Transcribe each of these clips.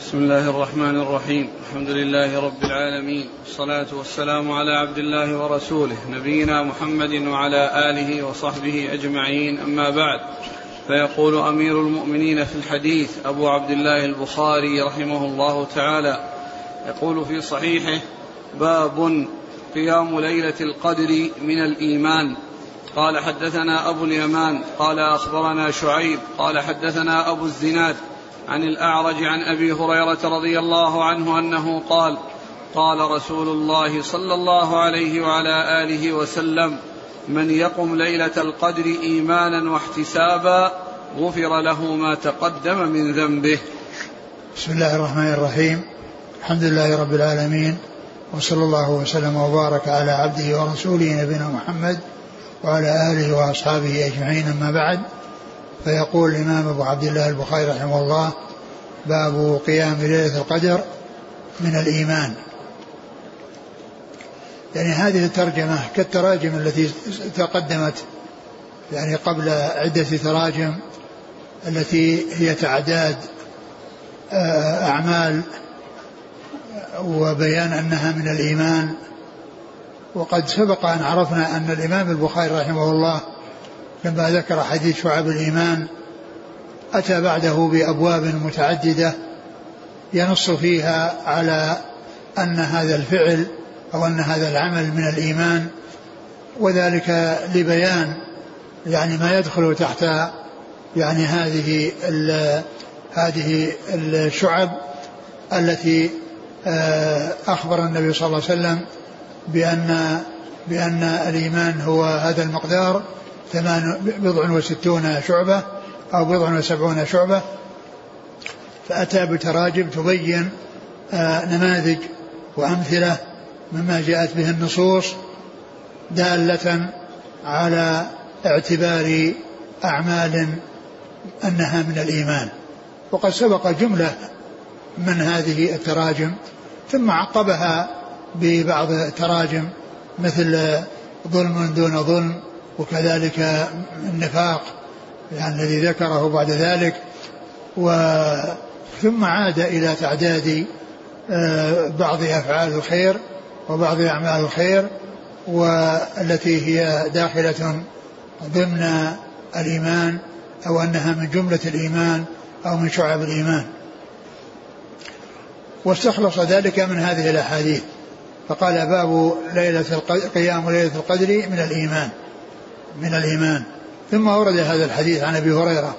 بسم الله الرحمن الرحيم. الحمد لله رب العالمين. والصلاة والسلام على عبد الله ورسوله نبينا محمد وعلى آله وصحبه أجمعين. أما بعد فيقول أمير المؤمنين في الحديث أبو عبد الله البخاري رحمه الله تعالى يقول في صحيحه باب قيام ليلة القدر من الإيمان. قال حدثنا أبو اليمان قال أخبرنا شعيب قال حدثنا أبو الزناد عن الأعرج عن أبي هريرة رضي الله عنه أنه قال قال رسول الله صلى الله عليه وعلى آله وسلم من يقم ليلة القدر إيمانا واحتسابا غفر له ما تقدم من ذنبه. بسم الله الرحمن الرحيم. الحمد لله رب العالمين وصلى الله وسلم وبارك على عبده ورسوله نبينا محمد وعلى آله وأصحابه أجمعين أما بعد. فيقول الإمام أبو عبد الله البخاري رحمه الله باب قيام ليلة القدر من الإيمان. يعني هذه الترجمة كالتراجم التي تقدمت يعني قبل عدة تراجم التي هي تعداد آه، أعمال وبيان أنها من الإيمان. وقد سبق أن عرفنا أن الإمام البخاري رحمه الله لما ذكر حديث شعب الإيمان أتى بعده بأبواب متعددة ينص فيها على أن هذا الفعل أو أن هذا العمل من الإيمان وذلك لبيان يعني ما يدخل تحت يعني هذه هذه الشعب التي آه، أخبر النبي صلى الله عليه وسلم بأن بأن الإيمان هو هذا المقدار. ثمان بضع وستون شعبة أو بضع وسبعون شعبة فأتى بتراجم تبين آه، نماذج وأمثلة مما جاءت به النصوص دالة على اعتبار أعمال أنها من الإيمان. وقد سبق جملة من هذه التراجم ثم عقبها ببعض التراجم مثل ظلم دون ظلم وكذلك النفاق يعني الذي ذكره بعد ذلك و ثم عاد إلى تعداد آه، بعض أفعال الخير وبعض أعمال الخير والتي هي داخلة ضمن الإيمان أو أنها من جملة الإيمان أو من شعب الإيمان. واستخلص ذلك من هذه الأحاديث فقال باب ليلة القدر قيام ليلة القدر من الإيمان. من الإيمان. ثم ورد هذا الحديث عن أبي هريرة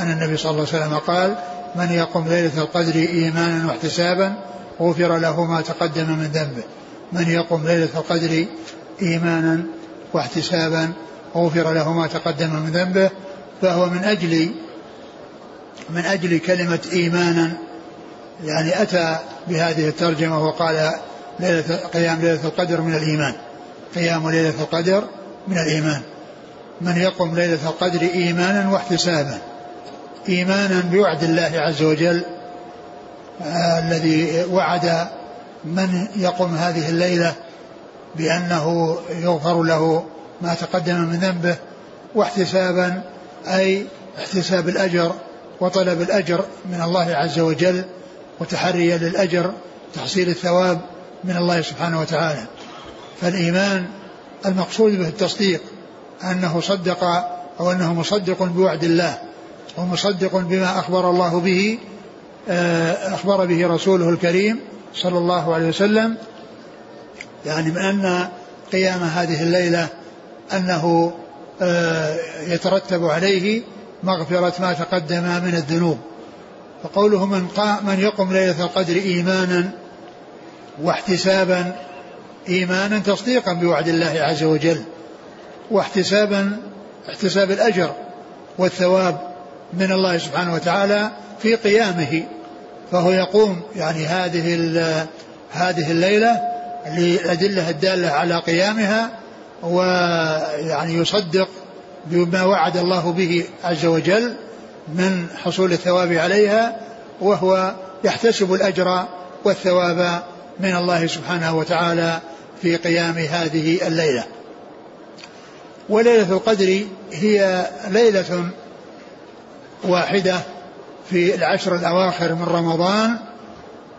أن النبي صلى الله عليه وسلم قال من يقم ليلة القدر إيمانا واحتسابا غفر له ما تقدم من ذنبه. من يقم ليلة القدر إيمانا واحتسابا غفر له ما تقدم من ذنبه. فهو من أجل من أجل كلمة إيمانا يعني أتى بهذه الترجمة وقال ليلة قيام ليلة القدر من الإيمان قيام ليلة القدر من الإيمان. من يقم ليلة القدر إيمانا واحتسابا. إيمانا بوعد الله عز وجل آه الذي وعد من يقوم هذه الليلة بأنه يغفر له ما تقدم من ذنبه واحتسابا أي احتساب الأجر وطلب الأجر من الله عز وجل وتحريا للأجر تحصيل الثواب من الله سبحانه وتعالى. فالإيمان المقصود به التصديق. أنه صدق أو أنه مصدق بوعد الله ومصدق بما أخبر الله به آه، أخبر به رسوله الكريم صلى الله عليه وسلم. يعني من أن قيام هذه الليلة أنه آه، يترتب عليه مغفرة ما تقدم من الذنوب. فقوله من, من يقم ليلة القدر إيمانا واحتسابا إيمانا تصديقا بوعد الله عز وجل. واحتسابا احتساب الأجر والثواب من الله سبحانه وتعالى في قيامه. فهو يقوم يعني هذه هذه الليلة للأدلة الدالة على قيامها ويعني يصدق بما وعد الله به عز وجل من حصول الثواب عليها وهو يحتسب الأجر والثواب من الله سبحانه وتعالى في قيام هذه الليلة. وليلة القدر هي ليلة واحدة في العشر الأواخر من رمضان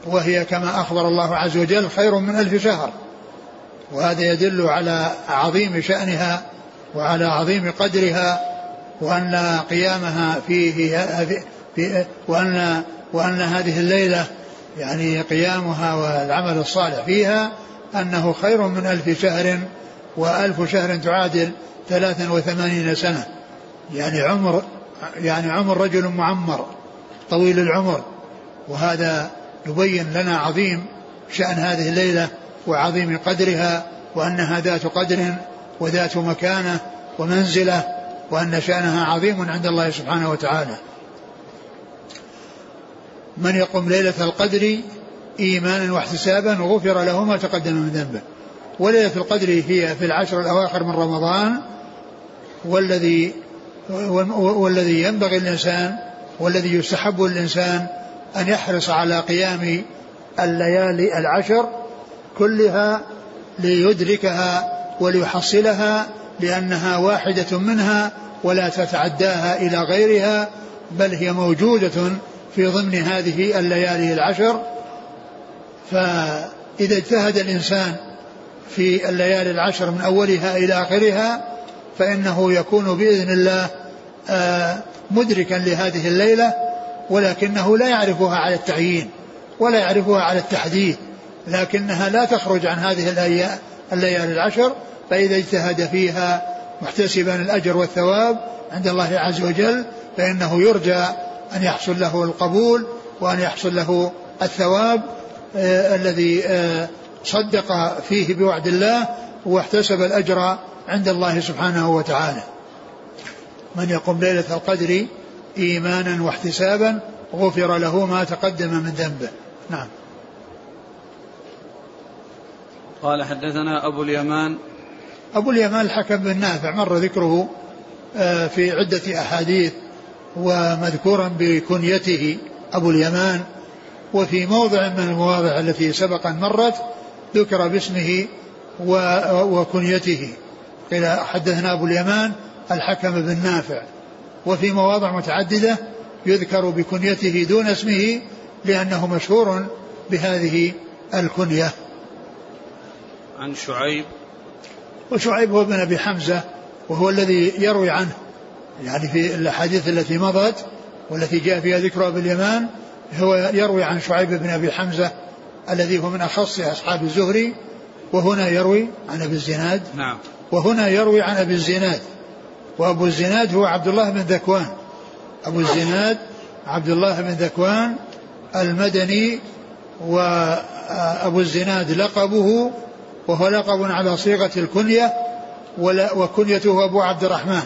وهي كما أخبر الله عز وجل خير من ألف شهر. وهذا يدل على عظيم شأنها وعلى عظيم قدرها وأن قيامها فيه في وأن وأن هذه الليلة يعني قيامها والعمل الصالح فيها أنه خير من ألف شهر وألف شهر تعادل ثلاثا وثمانين سنة. يعني عمر يعني عمر رجل معمر طويل العمر. وهذا يبين لنا عظيم شأن هذه الليلة وعظيم قدرها وأنها ذات قدر وذات مكانة ومنزلة وأن شأنها عظيم عند الله سبحانه وتعالى. من يقوم ليلة القدر إيمانا واحتسابا غفر له ما تقدم من ذنبه. وليلة القدر هي في العشر الأواخر من رمضان والذي والذي ينبغي الإنسان والذي يستحب الإنسان أن يحرص على قيام الليالي العشر كلها ليدركها وليحصلها لأنها واحدة منها ولا تتعداها إلى غيرها بل هي موجودة في ضمن هذه الليالي العشر. فإذا اجتهد الإنسان في الليالي العشر من أولها إلى آخرها فإنه يكون بإذن الله آه، مدركا لهذه الليلة ولكنه لا يعرفها على التعيين ولا يعرفها على التحديد لكنها لا تخرج عن هذه الليالي العشر فإذا اجتهد فيها محتسبا الأجر والثواب عند الله عز وجل فإنه يرجى أن يحصل له القبول وأن يحصل له الثواب آه الذي آه صدق فيه بوعد الله واحتسب الأجر عند الله سبحانه وتعالى. من يقوم ليلة القدر إيمانا واحتسابا غفر له ما تقدم من ذنبه. نعم. قال حدثنا أبو اليمان. أبو اليمان الحكم بن نافع مر ذكره آه، في عدة أحاديث ومذكورا بكنيته أبو اليمان وفي موضع من المواضع التي سبقا مرت ذكر باسمه وكنيته. قيل حدثنا أبو اليمان الحكم بن نافع. وفي مواضع متعددة يذكر بكنيته دون اسمه لأنه مشهور بهذه الكنية. عن شعيب. وشعيب هو ابن أبي حمزة وهو الذي يروي عنه. يعني في الأحاديث التي مضت والتي جاء فيها ذكر أبي اليمان هو يروي عن شعيب بن أبي حمزة الذي هو من أخص أصحاب الزهري وهنا يروي عن أبي الزناد. نعم. وهنا يروي عن أبي الزناد. وأبو الزناد هو عبد الله بن ذكوان. أبو الزناد عبد الله بن ذكوان المدني وأبو الزناد لقبه وهو لقب على صيغة الكنية وكنيته أبو عبد الرحمن.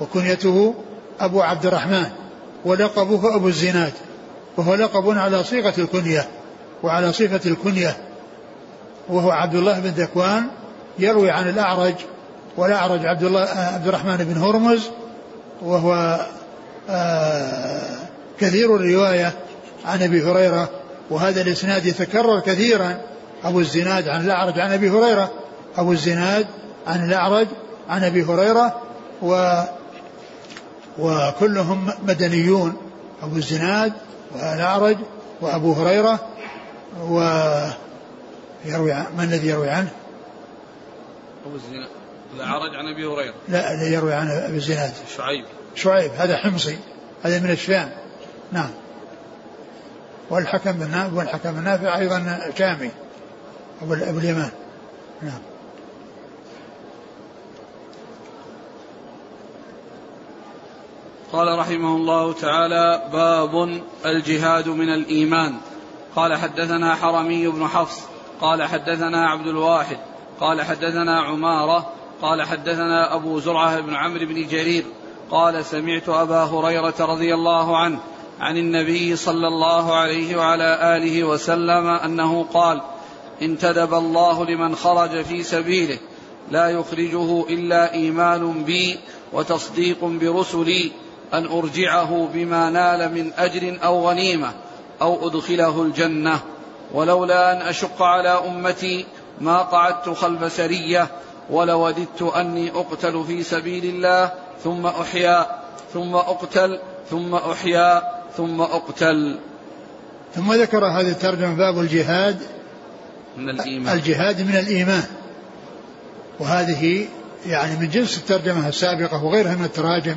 وكنيته أبو عبد الرحمن. ولقبه أبو الزناد. وهو لقب على صيغة الكنية. وعلى صفة الكنية. وهو عبد الله بن ذكوان يروي عن الأعرج والأعرج عبد الله عبد الرحمن بن هرمز وهو آه، كثير الرواية عن أبي هريرة وهذا الإسناد يتكرر كثيرا. أبو الزناد عن الأعرج عن أبي هريرة أبو الزناد عن الأعرج عن أبي هريرة و وكلهم مدنيون أبو الزناد والأعرج وأبو هريرة ويروي عن من الذي يروي عنه؟ أبو الزناد الأعرج عن أبي هريرة. لا يروي عن أبي الزناد. شعيب. شعيب هذا حمصي. هذا من الشام. نعم. والحكم بن نافع والحكم بن نافع أيضا شامي. أبو أبو اليمان. نعم. قال رحمه الله تعالى باب الجهاد من الإيمان. قال حدثنا حرمي بن حفص. قال حدثنا عبد الواحد قال حدثنا عمارة قال حدثنا أبو زرعة بن عمرو بن جرير قال سمعت أبا هريرة رضي الله عنه عن النبي صلى الله عليه وعلى آله وسلم أنه قال انتدب الله لمن خرج في سبيله لا يخرجه إلا إيمان بي وتصديق برسلي أن أرجعه بما نال من أجر أو غنيمة أو أدخله الجنة. ولولا أن أشق على أمتي ما قعدت خلف سرية ولوددت أني أقتل في سبيل الله ثم أحيا ثم أقتل ثم أحيا ثم أقتل. ثم ذكر هذه الترجمة باب الجهاد. من الإيمان. الجهاد من الإيمان. وهذه يعني من جنس الترجمة السابقة وغيرها من التراجم.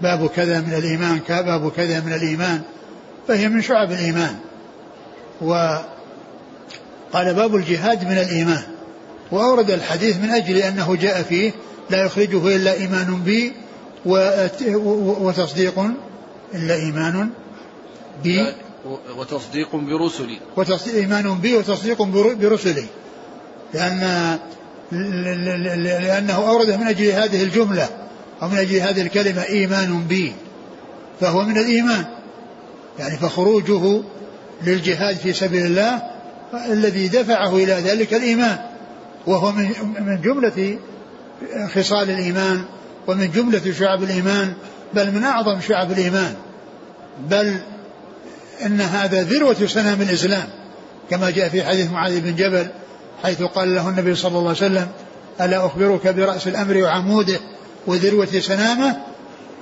باب كذا من الإيمان باب كذا من الإيمان. فهي من شعب الإيمان. وقال باب الجهاد من الإيمان. وأورد الحديث من أجل أنه جاء فيه لا يخرجه إلا إيمان بي وتصديق إلا إيمان بي. وتصديق برسلي. وتصديق إيمان بي وتصديق برسلي. لأن لأنه أورده من أجل هذه الجملة أو من أجل هذه الكلمة إيمان بي. فهو من الإيمان. يعني فخروجه للجهاد في سبيل الله الذي دفعه إلى ذلك الإيمان وهو من جملة خصال الإيمان ومن جملة شعب الإيمان بل من أعظم شعب الإيمان بل إن هذا ذروة سنام الإسلام كما جاء في حديث معاذ بن جبل حيث قال له النبي صلى الله عليه وسلم ألا أخبرك برأس الأمر وعموده وذروة سنامه؟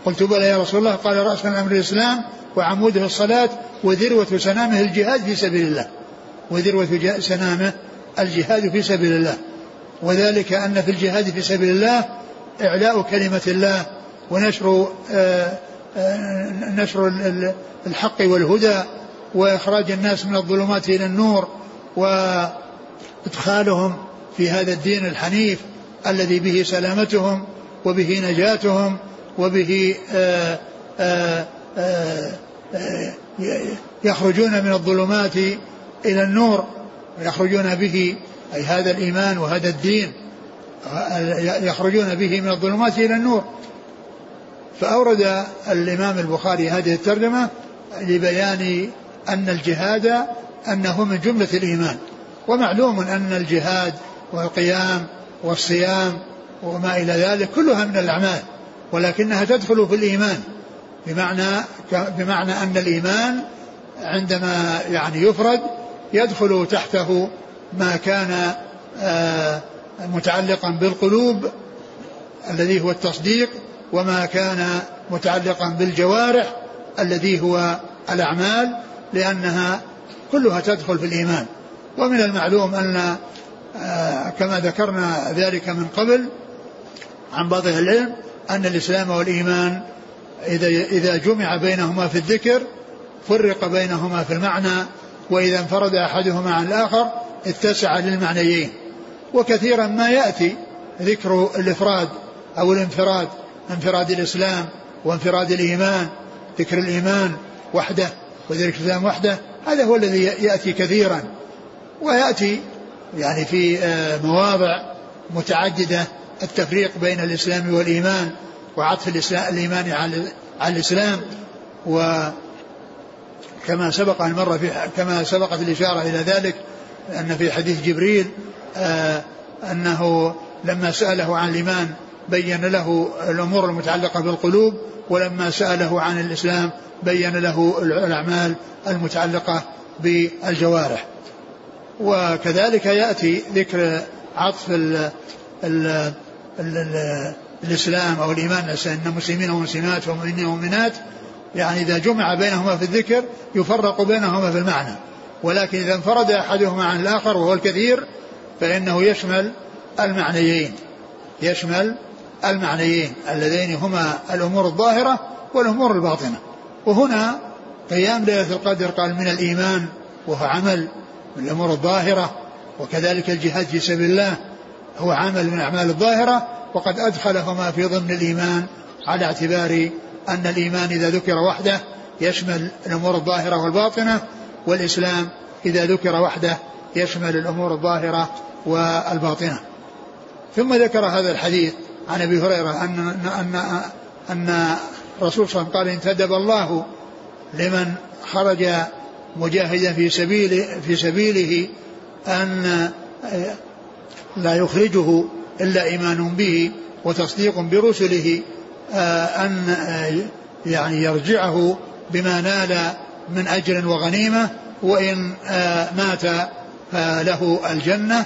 قلت بلى يا رسول الله. قال رأس الأمر الإسلام وعموده الصلاة وذروة سنامه الجهاد في سبيل الله. وذروة سنامه الجهاد في سبيل الله. وذلك أن في الجهاد في سبيل الله إعلاء كلمة الله ونشر آآ آآ نشر الحق والهدى وإخراج الناس من الظلمات إلى النور وإدخالهم في هذا الدين الحنيف الذي به سلامتهم وبه نجاتهم وبه آآ يخرجون من الظلمات إلى النور ويخرجون به أي هذا الإيمان وهذا الدين يخرجون به من الظلمات إلى النور. فأورد الإمام البخاري هذه الترجمة لبيان أن الجهاد أنه من جملة الإيمان ومعلوم أن الجهاد والقيام والصيام وما إلى ذلك كلها من الأعمال ولكنها تدخل في الإيمان. بمعنى بمعنى أن الإيمان عندما يعني يفرد يدخل تحته ما كان آه، متعلقا بالقلوب الذي هو التصديق وما كان متعلقا بالجوارح الذي هو الأعمال لأنها كلها تدخل في الإيمان. ومن المعلوم أن آه، كما ذكرنا ذلك من قبل عن بعض أهل العلم أن الإسلام والإيمان إذا إذا جمع بينهما في الذكر فرق بينهما في المعنى وإذا انفرد أحدهما عن الآخر اتسع للمعنيين. وكثيرا ما يأتي ذكر الإفراد أو الانفراد انفراد الإسلام وانفراد الإيمان ذكر الإيمان وحده وذكر الإسلام وحده هذا هو الذي يأتي كثيرا. ويأتي يعني في آه، مواضع متعددة التفريق بين الإسلام والإيمان وعطف الإسلام الإيمان على الإسلام وكما سبق أن مر في كما سبقت الإشارة إلى ذلك أن في حديث جبريل آه أنه لما سأله عن الإيمان بين له الأمور المتعلقة بالقلوب ولما سأله عن الإسلام بين له الأعمال المتعلقة بالجوارح. وكذلك يأتي ذكر عطف ال ال ال ال الإسلام أو الإيمان أن مسلمين ومسلمات ومؤمنين ومؤمنات يعني إذا جمع بينهما في الذكر يفرق بينهما في المعنى. ولكن إذا انفرد أحدهما عن الآخر وهو الكثير فإنه يشمل المعنيين. يشمل المعنيين اللذين هما الأمور الظاهرة والأمور الباطنة. وهنا قيام ليلة القدر قال من الإيمان وهو عمل من الأمور الظاهرة وكذلك الجهاد في سبيل الله هو عمل من الأعمال الظاهرة وقد أدخلهما في ضمن الإيمان على اعتبار أن الإيمان إذا ذكر وحده يشمل الأمور الظاهرة والباطنة والإسلام إذا ذكر وحده يشمل الأمور الظاهرة والباطنة. ثم ذكر هذا الحديث عن أبي هريرة أن أن أن, أن الرسول صلى الله عليه وسلم قال انتدب الله لمن خرج مجاهدا في سبيله في سبيله أن لا يخرجه إلا إيمان به وتصديق برسله أن آه، يعني يرجعه بما نال من أجر وغنيمة وإن آه، مات فله الجنة.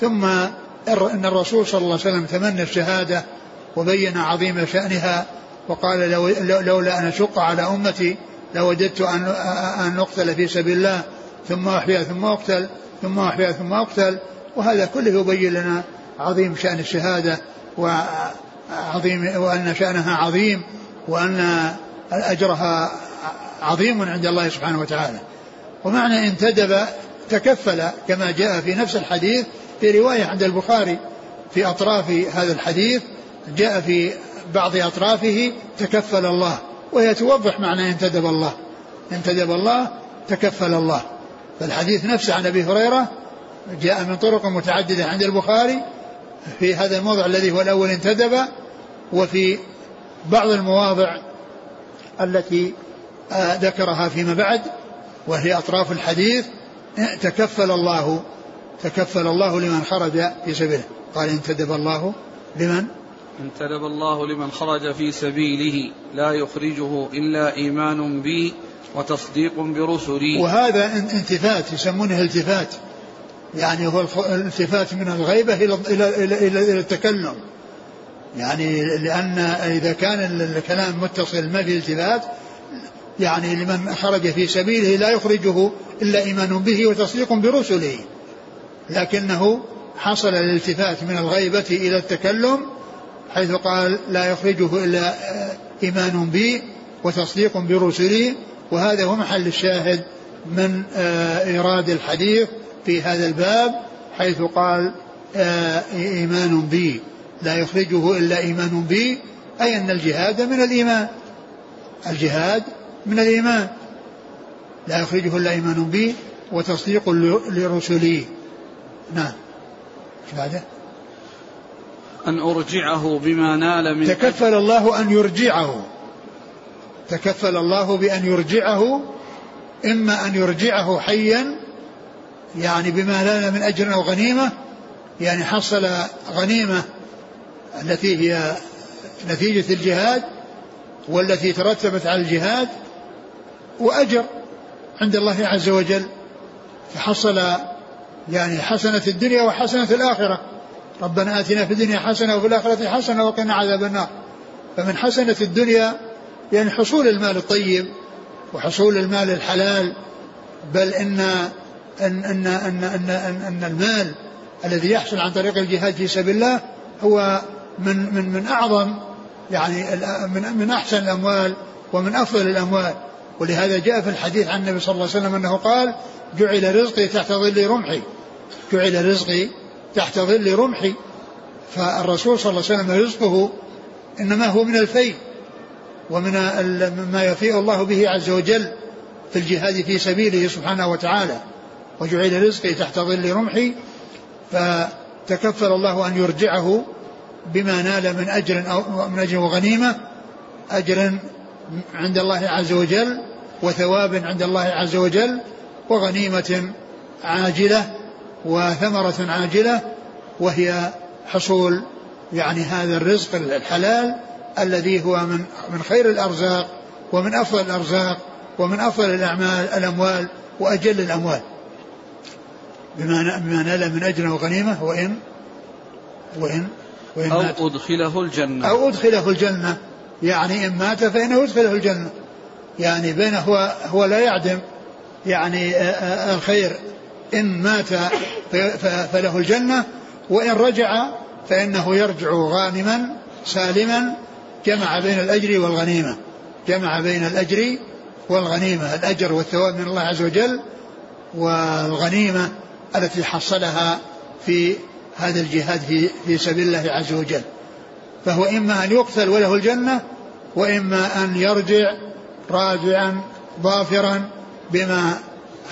ثم أن الرسول صلى الله عليه وسلم تمنى الشهادة وبين عظيم شأنها وقال لو لولا أن أشق على أمتي لوددت أن أن أقتل في سبيل الله. ثم أحيا ثم أقتل ثم أحيا ثم أقتل. وهذا كله يبين لنا عظيم شأن الشهادة وعظيم وأن شأنها عظيم وأن أجرها عظيم عند الله سبحانه وتعالى. ومعنى انتدب تكفل كما جاء في نفس الحديث في رواية عند البخاري في أطراف هذا الحديث جاء في بعض أطرافه تكفل الله وهي توضح معنى انتدب الله. انتدب الله تكفل الله. فالحديث نفسه عن أبي هريرة جاء من طرق متعددة عند البخاري في هذا الموضع الذي هو الأول انتدب وفي بعض المواضع التي آه، ذكرها فيما بعد وهي أطراف الحديث تكفل الله تكفل الله لمن خرج في سبيله. قال انتدب الله لمن؟ انتدب الله لمن خرج في سبيله لا يخرجه إلا إيمان بي وتصديق برسلي وهذا انتفات يسمونه التفات. يعني هو الالتفات من الغيبة إلى, إلى, إلى, إلى, التكلم. يعني لأن إذا كان الكلام متصل ما في التفات يعني لمن خرج في سبيله لا يخرجه إلا إيمان به وتصديق برسله. لكنه حصل الالتفات من الغيبة إلى التكلم حيث قال لا يخرجه إلا إيمان بي وتصديق برسلي وهذا هو محل الشاهد من آه، إيراد الحديث في هذا الباب حيث قال آه، إيمان بي. لا يخرجه إلا إيمان بي. أي أن الجهاد من الإيمان؟ الجهاد من الإيمان. لا يخرجه إلا إيمان بي وتصديق لرسلي. نعم. بعده؟ أن أرجعه بما نال من تكفل الله أن يرجعه. تكفل الله بأن يرجعه إما أن يرجعه حيا يعني بما نال من أجر أو غنيمة يعني حصل غنيمة التي هي نتيجة الجهاد والتي ترتبت على الجهاد وأجر عند الله عز وجل. فحصل يعني حسنة الدنيا وحسنة الآخرة. ربنا آتنا في الدنيا حسنة وفي الآخرة حسنة وقنا عذاب النار. فمن حسنة الدنيا يعني حصول المال الطيب وحصول المال الحلال بل إن أن أن أن أن, أن, أن المال الذي يحصل عن طريق الجهاد في سبيل الله هو من من من أعظم يعني من من أحسن الأموال ومن أفضل الأموال. ولهذا جاء في الحديث عن النبي صلى الله عليه وسلم أنه قال جعل رزقي تحت ظل رمحي. جعل رزقي تحت ظل رمحي. فالرسول صلى الله عليه وسلم رزقه إنما هو من الفيء ومن ما يفيء الله به عز وجل في الجهاد في سبيله سبحانه وتعالى. وجعل رزقي تحت ظل رمحي فتكفل الله أن يرجعه بما نال من أجر أو من أجر وغنيمة أجر عند الله عز وجل وثواب عند الله عز وجل وغنيمة عاجلة وثمرة عاجلة وهي حصول يعني هذا الرزق الحلال الذي هو من من خير الأرزاق ومن أفضل الأرزاق ومن أفضل الأعمال الأموال وأجل الأموال. بما بما نال من أجر وغنيمة وإن وإن وإن أو مات. أدخله الجنة. أو أدخله الجنة. يعني إن مات فإنه يدخله الجنة. يعني بينه هو هو لا يعدم. يعني الخير. إن مات فله الجنة وإن رجع فإنه يرجع غانما سالما جمع بين الأجر والغنيمة. جمع بين الأجر والغنيمة. الأجر والثواب من الله عز وجل والغنيمة التي حصلها في هذا الجهاد في, في سبيل الله عز وجل. فهو إما أن يقتل وله الجنة وإما أن يرجع راجعا ظافرا بما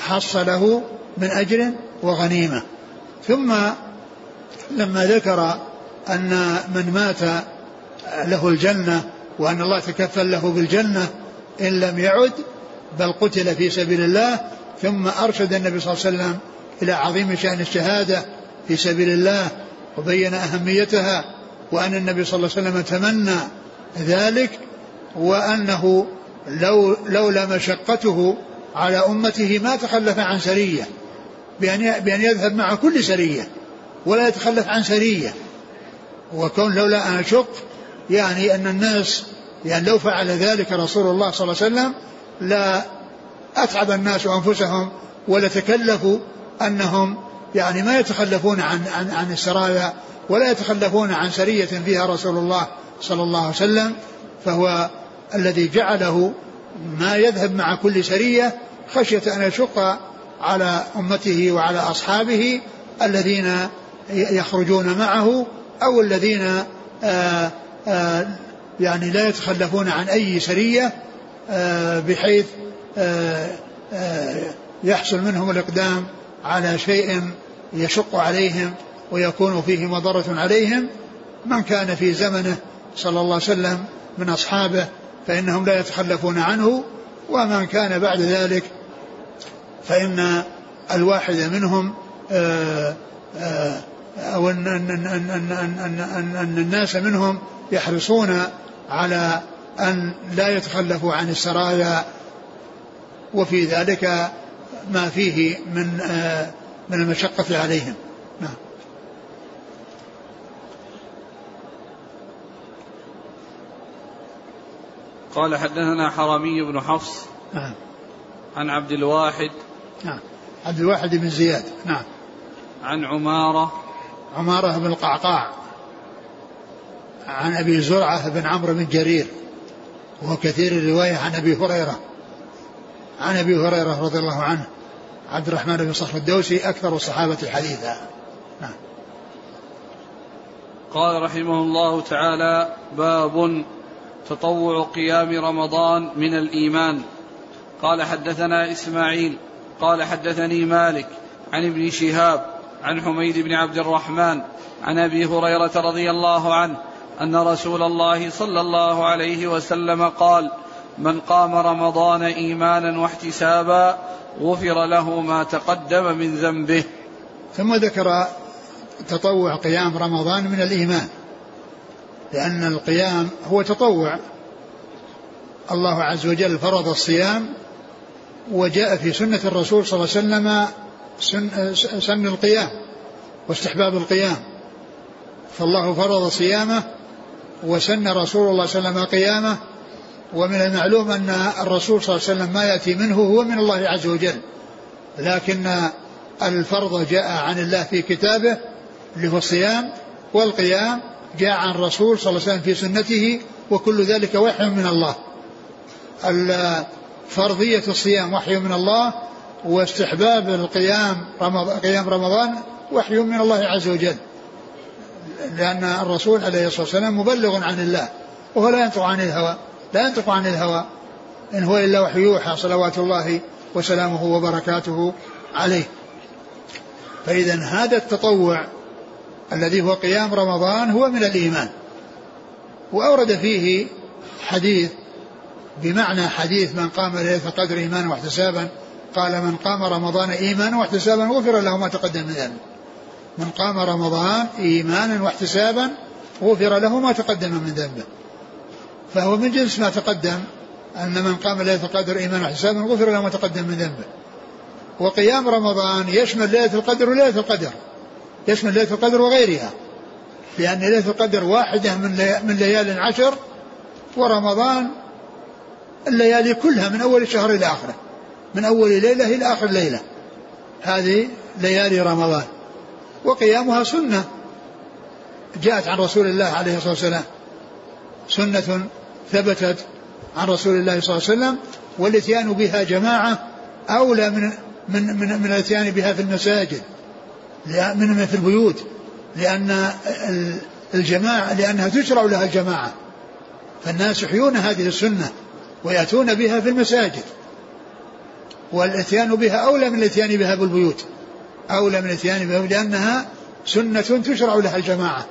حصله من أجر وغنيمة. ثم لما ذكر أن من مات له الجنة وأن الله تكفل له بالجنة إن لم يعد بل قتل في سبيل الله ثم أرشد النبي صلى الله عليه وسلم إلى عظيم شأن الشهادة في سبيل الله وبين أهميتها وأن النبي صلى الله عليه وسلم تمنى ذلك وأنه لو لولا مشقته على أمته ما تخلف عن سرية بأن بأن يذهب مع كل سرية ولا يتخلف عن سرية. وكون لولا أن أشق يعني أن الناس يعني لو فعل ذلك رسول الله صلى الله عليه وسلم لا أتعب الناس أنفسهم ولا تكلفوا أنهم يعني ما يتخلفون عن عن عن السرايا ولا يتخلفون عن سرية فيها رسول الله صلى الله عليه وسلم فهو الذي جعله ما يذهب مع كل سرية خشية أن يشق على أمته وعلى أصحابه الذين يخرجون معه أو الذين آآ آه، آآ آه، يعني لا يتخلفون عن أي سرية آه، بحيث يحصل منهم الإقدام على شيء يشق عليهم ويكون فيه مضرة عليهم من كان في زمنه صلى الله عليه وسلم من أصحابه فإنهم لا يتخلفون عنه ومن كان بعد ذلك فإن الواحد منهم أو أن, أن, أن, أن, أن, أن, أن الناس منهم يحرصون على أن لا يتخلفوا عن السرايا وفي ذلك ما فيه من من المشقة عليهم. نعم. قال حدثنا حرمي بن حفص نعم. عن عبد الواحد نعم. عبد الواحد بن زياد. نعم. عن عمارة عمارة بن القعقاع عن أبي زرعة بن عمرو بن جرير وهو كثير الرواية عن أبي هريرة عن أبي هريرة رضي الله عنه. عبد الرحمن بن صخر الدوسي أكثر الصحابة حديثا. نعم. قال رحمه الله تعالى باب تطوع قيام رمضان من الإيمان. قال حدثنا إسماعيل. قال حدثني مالك عن ابن شهاب عن حميد بن عبد الرحمن عن أبي هريرة رضي الله عنه أن رسول الله صلى الله عليه وسلم قال من قام رمضان إيمانا واحتسابا غفر له ما تقدم من ذنبه. ثم ذكر تطوع قيام رمضان من الإيمان لأن القيام هو تطوع. الله عز وجل فرض الصيام وجاء في سنة الرسول صلى الله عليه وسلم سن, سن القيام واستحباب القيام. فالله فرض صيامه وسن رسول الله صلى الله عليه وسلم قيامه ومن المعلوم أن الرسول صلى الله عليه وسلم ما يأتي منه هو من الله عز وجل. لكن الفرض جاء عن الله في كتابه اللي هو الصيام والقيام جاء عن الرسول صلى الله عليه وسلم في سنته وكل ذلك وحي من الله. فرضية الصيام وحي من الله واستحباب القيام رمضان قيام رمضان وحي من الله عز وجل. لأن الرسول عليه الصلاة والسلام مبلغ عن الله وهو لا ينطق عن الهوى. لا ينطق عن الهوى إن هو إلا وحي يوحى صلوات الله وسلامه وبركاته عليه. فإذا هذا التطوع الذي هو قيام رمضان هو من الإيمان. وأورد فيه حديث بمعنى حديث من قام ليلة القدر إيمانا واحتسابا قال من قام رمضان إيمانا واحتسابا غفر له ما تقدم من ذنبه. من قام رمضان إيمانا واحتسابا غفر له ما تقدم من ذنبه. فهو من جنس ما تقدم أن من قام ليلة القدر إيمانا واحتسابا غفر له ما تقدم من ذنبه. وقيام رمضان يشمل ليلة القدر وليلة القدر يشمل ليلة القدر وغيرها لأن ليلة القدر واحدة من من ليال عشر ورمضان الليالي كلها من أول الشهر إلى آخره من أول ليلة إلى آخر ليلة. هذه ليالي رمضان. وقيامها سنة جاءت عن رسول الله عليه الصلاة والسلام. سنة ثبتت عن رسول الله صلى الله عليه وسلم والإتيان بها جماعة أولى من من من, من الإتيان بها في المساجد من في البيوت لأن الجماعة لأنها تشرع لها الجماعة. فالناس يحيون هذه السنة ويأتون بها في المساجد. والإتيان بها أولى من الإتيان بها بالبيوت أولى من الإتيان بها لأنها سنة تشرع لها الجماعة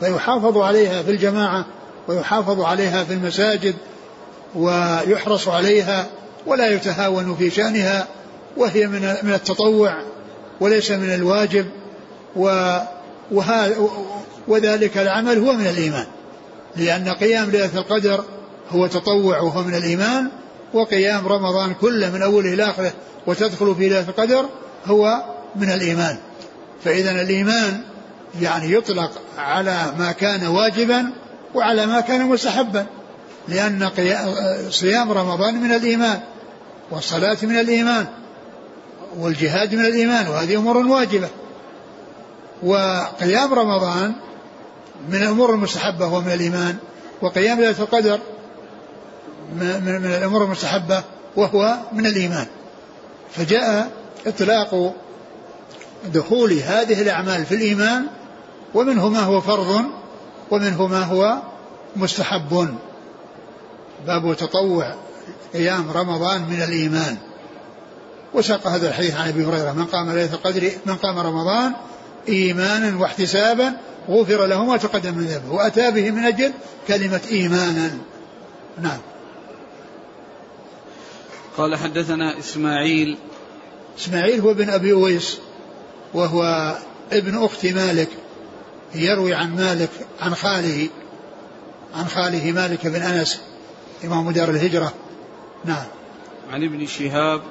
فيحافظ عليها في الجماعة ويحافظ عليها في المساجد ويحرص عليها ولا يتهاون في شأنها وهي من من التطوع وليس من الواجب و وذلك العمل هو من الإيمان. لأن قيام ليلة القدر هو تطوع وهو من الإيمان وقيام رمضان كله من أوله إلى آخره وتدخل في ليلة القدر هو من الإيمان. فإذا الإيمان يعني يطلق على ما كان واجبا وعلى ما كان مستحبا لأن صيام رمضان من الإيمان والصلاة من الإيمان والجهاد من الإيمان وهذه أمور واجبة. وقيام رمضان من الأمور المستحبة ومن الإيمان وقيام ليلة القدر من, الأمور المستحبة وهو من الإيمان. فجاء إطلاق دخول هذه الأعمال في الإيمان ومنه ما هو فرض ومنه ما هو مستحب باب تطوع قيام رمضان من الإيمان. وساق هذا الحديث عن أبي هريرة. من قام ليلة القدر من قام رمضان إيمانا واحتسابا غفر له ما تقدم من ذنبه. وأتى به من أجل كلمة إيمانا. نعم. قال حدثنا إسماعيل. إسماعيل هو ابن أبي أويس وهو ابن أخت مالك. يروي عن مالك عن خاله عن خاله مالك بن أنس إمام دار الهجرة. نعم. عن ابن شهاب.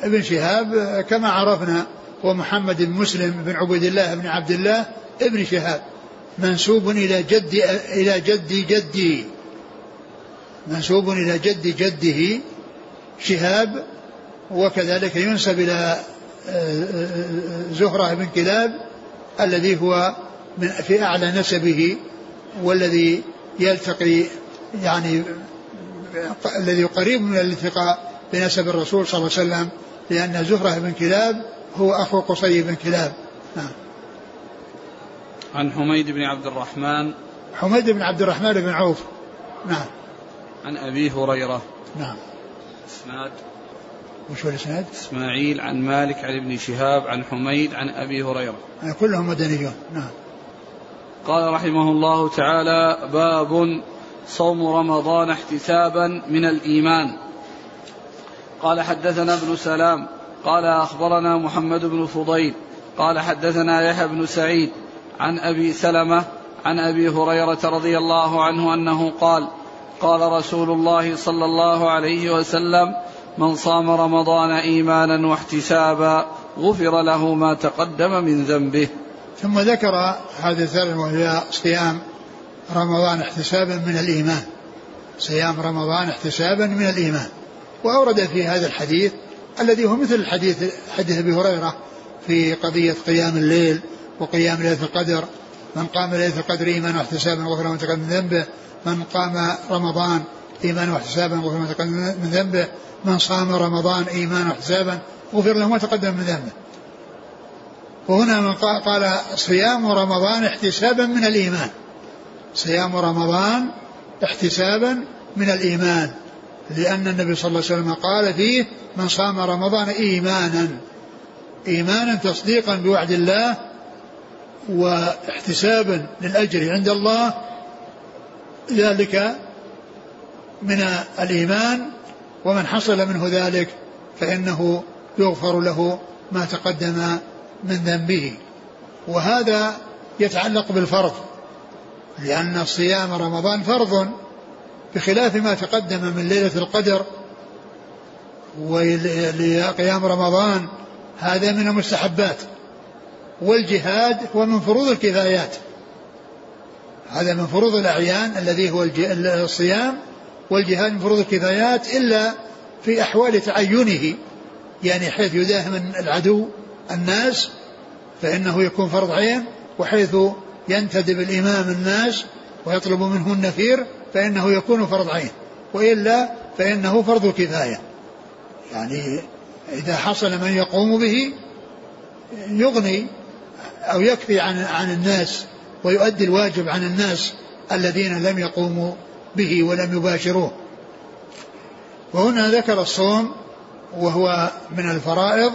ابن شهاب كما عرفنا هو محمد بن مسلم بن عبيد الله بن عبد الله ابن شهاب. منسوب إلى جد إلى جد جدي. منسوب إلى جد جده شهاب وكذلك ينسب إلى آه، آه، زهرة بن كلاب الذي هو في أعلى نسبه والذي يلتقي يعني الذي قريب من الالتقاء بنسب الرسول صلى الله عليه وسلم لأن زهرة بن كلاب هو أخو قصي بن كلاب. نعم. عن حميد بن عبد الرحمن. حميد بن عبد الرحمن بن عوف. نعم. عن أبي هريرة. نعم. إسناد. وش هو الإسناد؟ إسماعيل عن مالك عن ابن شهاب عن حميد عن أبي هريرة. يعني كلهم مدنيون. نعم. قال رحمه الله تعالى باب صوم رمضان احتسابا من الإيمان. قال حدثنا ابن سلام قال أخبرنا محمد بن فضيل قال حدثنا يحيى بن سعيد عن أبي سلمة عن أبي هريرة رضي الله عنه أنه قال قال رسول الله صلى الله عليه وسلم من صام رمضان ايمانا واحتسابا غفر له ما تقدم من ذنبه ثم ذكر هذه الثلاث وهي صيام رمضان احتسابا من الإيمان. صيام رمضان احتسابا من الإيمان. وأورد في هذا الحديث الذي هو مثل الحديث حديث أبي هريرة في قضية قيام الليل وقيام ليلة القدر. من قام ليلة القدر إيمانا واحتسابا غفر ما تقدم من ذنبه. من قام رمضان إيمانا واحتسابا غفر ما تقدم من ذنبه. من صام رمضان إيمانا واحتسابا غفر له ما تقدم من ذنبه. وهنا من قال صيام رمضان احتسابا من الإيمان. صيام رمضان احتسابا من الإيمان. لأن النبي صلى الله عليه وسلم قال فيه من صام رمضان ايمانا. ايمانا تصديقا بوعد الله واحتسابا للأجر عند الله. ذلك من الإيمان ومن حصل منه ذلك فإنه يغفر له ما تقدم من ذنبه وهذا يتعلق بالفرض لأن صيام رمضان فرض بخلاف ما تقدم من ليلة القدر ولقيام رمضان هذا من المستحبات والجهاد هو من فروض الكفايات هذا من فروض الأعيان الذي هو الصيام والجهاد من فروض الكفايات إلا في أحوال تعينه يعني حيث يداهم العدو الناس فإنه يكون فرض عين وحيث ينتدب الإمام الناس ويطلب منه النفير فإنه يكون فرض عين. وإلا فإنه فرض كفاية. يعني إذا حصل من يقوم به يغني أو يكفي عن عن الناس ويؤدي الواجب عن الناس الذين لم يقوموا به ولم يباشروه. وهنا ذكر الصوم وهو من الفرائض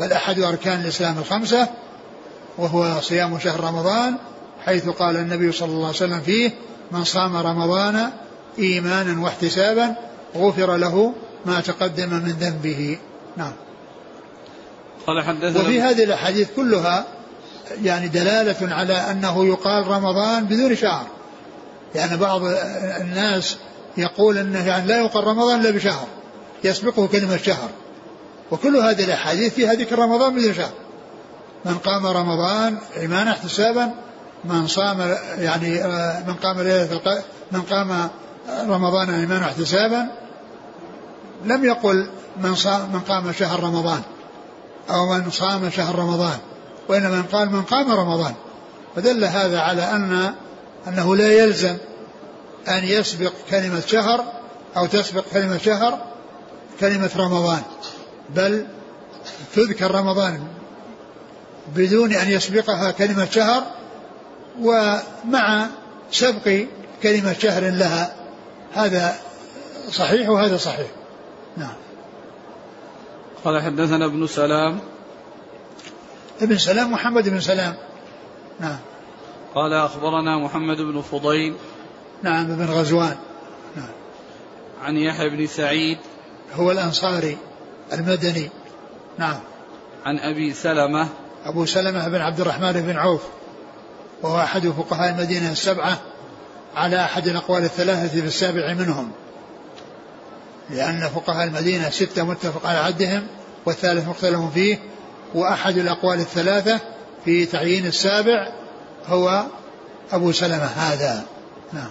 بل أحد أركان الإسلام الخمسة وهو صيام شهر رمضان حيث قال النبي صلى الله عليه وسلم فيه من صام رمضان إيمانا واحتسابا غفر له ما تقدم من ذنبه. نعم. قال حدثنا وفي هذه الأحاديث كلها يعني دلالة على أنه يقال رمضان بدون شهر. يعني بعض الناس يقول إنه يعني لا يقر رمضان إلا بشهر يسبقه كلمة شهر. وكل هذه الأحاديث فيها ذكر رمضان بدون شهر من قام رمضان إيمانا احتسابا من صام يعني من قام ليلة من قام رمضان إيمانا احتسابا لم يقل من صام من قام شهر رمضان أو من صام شهر رمضان وإنما قال من قام رمضان. فدل هذا على أن أنه لا يلزم أن يسبق كلمة شهر أو تسبق كلمة شهر كلمة رمضان. بل تذكر رمضان بدون أن يسبقها كلمة شهر ومع سبق كلمة شهر لها. هذا صحيح وهذا صحيح. نعم. قال حدثنا ابن سلام. ابن سلام محمد بن سلام. نعم. قال أخبرنا محمد بن فضيل. نعم بن غزوان. نعم. عن يحيى بن سعيد. هو الأنصاري. المدني. نعم. عن أبي سلمة. أبو سلمة بن عبد الرحمن بن عوف. وهو أحد فقهاء المدينة السبعة على أحد الأقوال الثلاثة في السابع منهم. لأن فقهاء المدينة ستة متفق على عدهم والثالث مختلف فيه. وأحد الأقوال الثلاثة في تعيين السابع هو أبو سلمة هذا. نعم.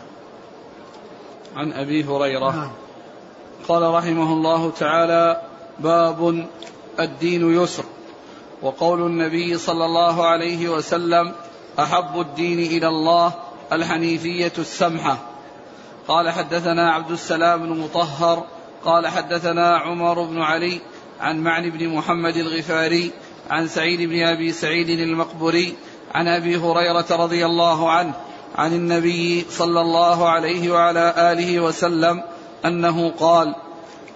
عن أبي هريرة. نعم. قال رحمه الله تعالى باب الدين يسر. وقول النبي صلى الله عليه وسلم أحب الدين إلى الله الحنيفية السمحة. قال حدثنا عبد السلام بن مطهر قال حدثنا عمر بن علي عن معن بن محمد الغفاري عن سعيد بن أبي سعيد المقبري عن أبي هريرة رضي الله عنه عن النبي صلى الله عليه وعلى آله وسلم أنه قال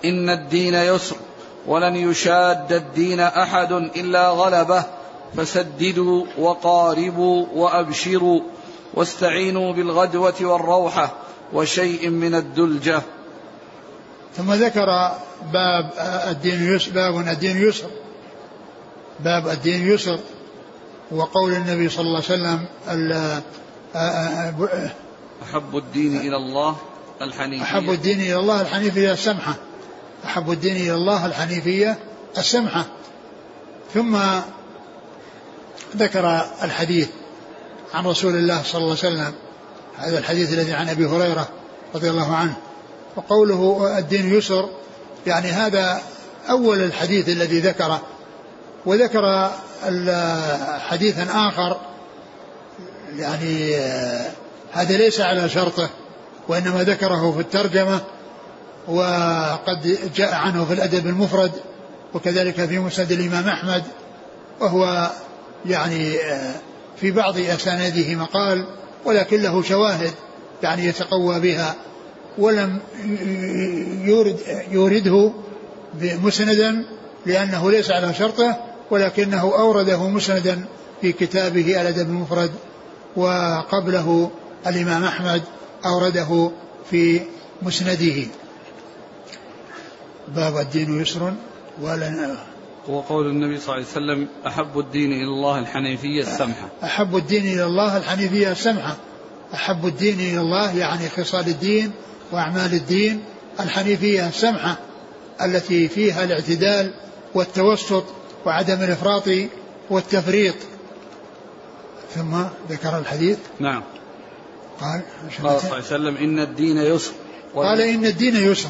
إن الدين يسر. ولن يشاد الدين أحد إلا غلبه. فسددوا وقاربوا وأبشروا واستعينوا بالغدوة والروحة وشيء من الدلجة. ثم ذكر باب الدين يسر باب الدين يسر باب الدين يسر وقول النبي صلى الله عليه وسلم أحب الدين إلى الله الحنيفية. أحب الدين إلى الله الحنيفية السمحة. أحب الدين إلى الله الحنيفية السمحة. ثم ذكر الحديث عن رسول الله صلى الله عليه وسلم هذا الحديث الذي عن أبي هريرة رضي الله عنه. وقوله الدين يسر يعني هذا أول الحديث الذي ذكره. وذكر حديثا آخر يعني هذا ليس على شرطه وإنما ذكره في الترجمة. وقد جاء عنه في الأدب المفرد وكذلك في مسند الإمام أحمد وهو يعني في بعض أسانيده مقال ولكن له شواهد يعني يتقوى بها ولم يورد يورده مسندا لأنه ليس على شرطه ولكنه أورده مسندا في كتابه الأدب المفرد وقبله الإمام أحمد أورده في مسنده. باب الدين يسر ولا وقول النبي صلى الله عليه وسلم أحب الدين إلى الله الحنيفية السمحة. أحب الدين إلى الله الحنيفية السمحة. أحب الدين إلى الله يعني خصال الدين وأعمال الدين الحنيفية السمحة التي فيها الاعتدال والتوسط وعدم الإفراط والتفريط. ثم ذكر الحديث. نعم. قال قال صلى الله عليه وسلم إن الدين يسر. قال إن الدين يسر.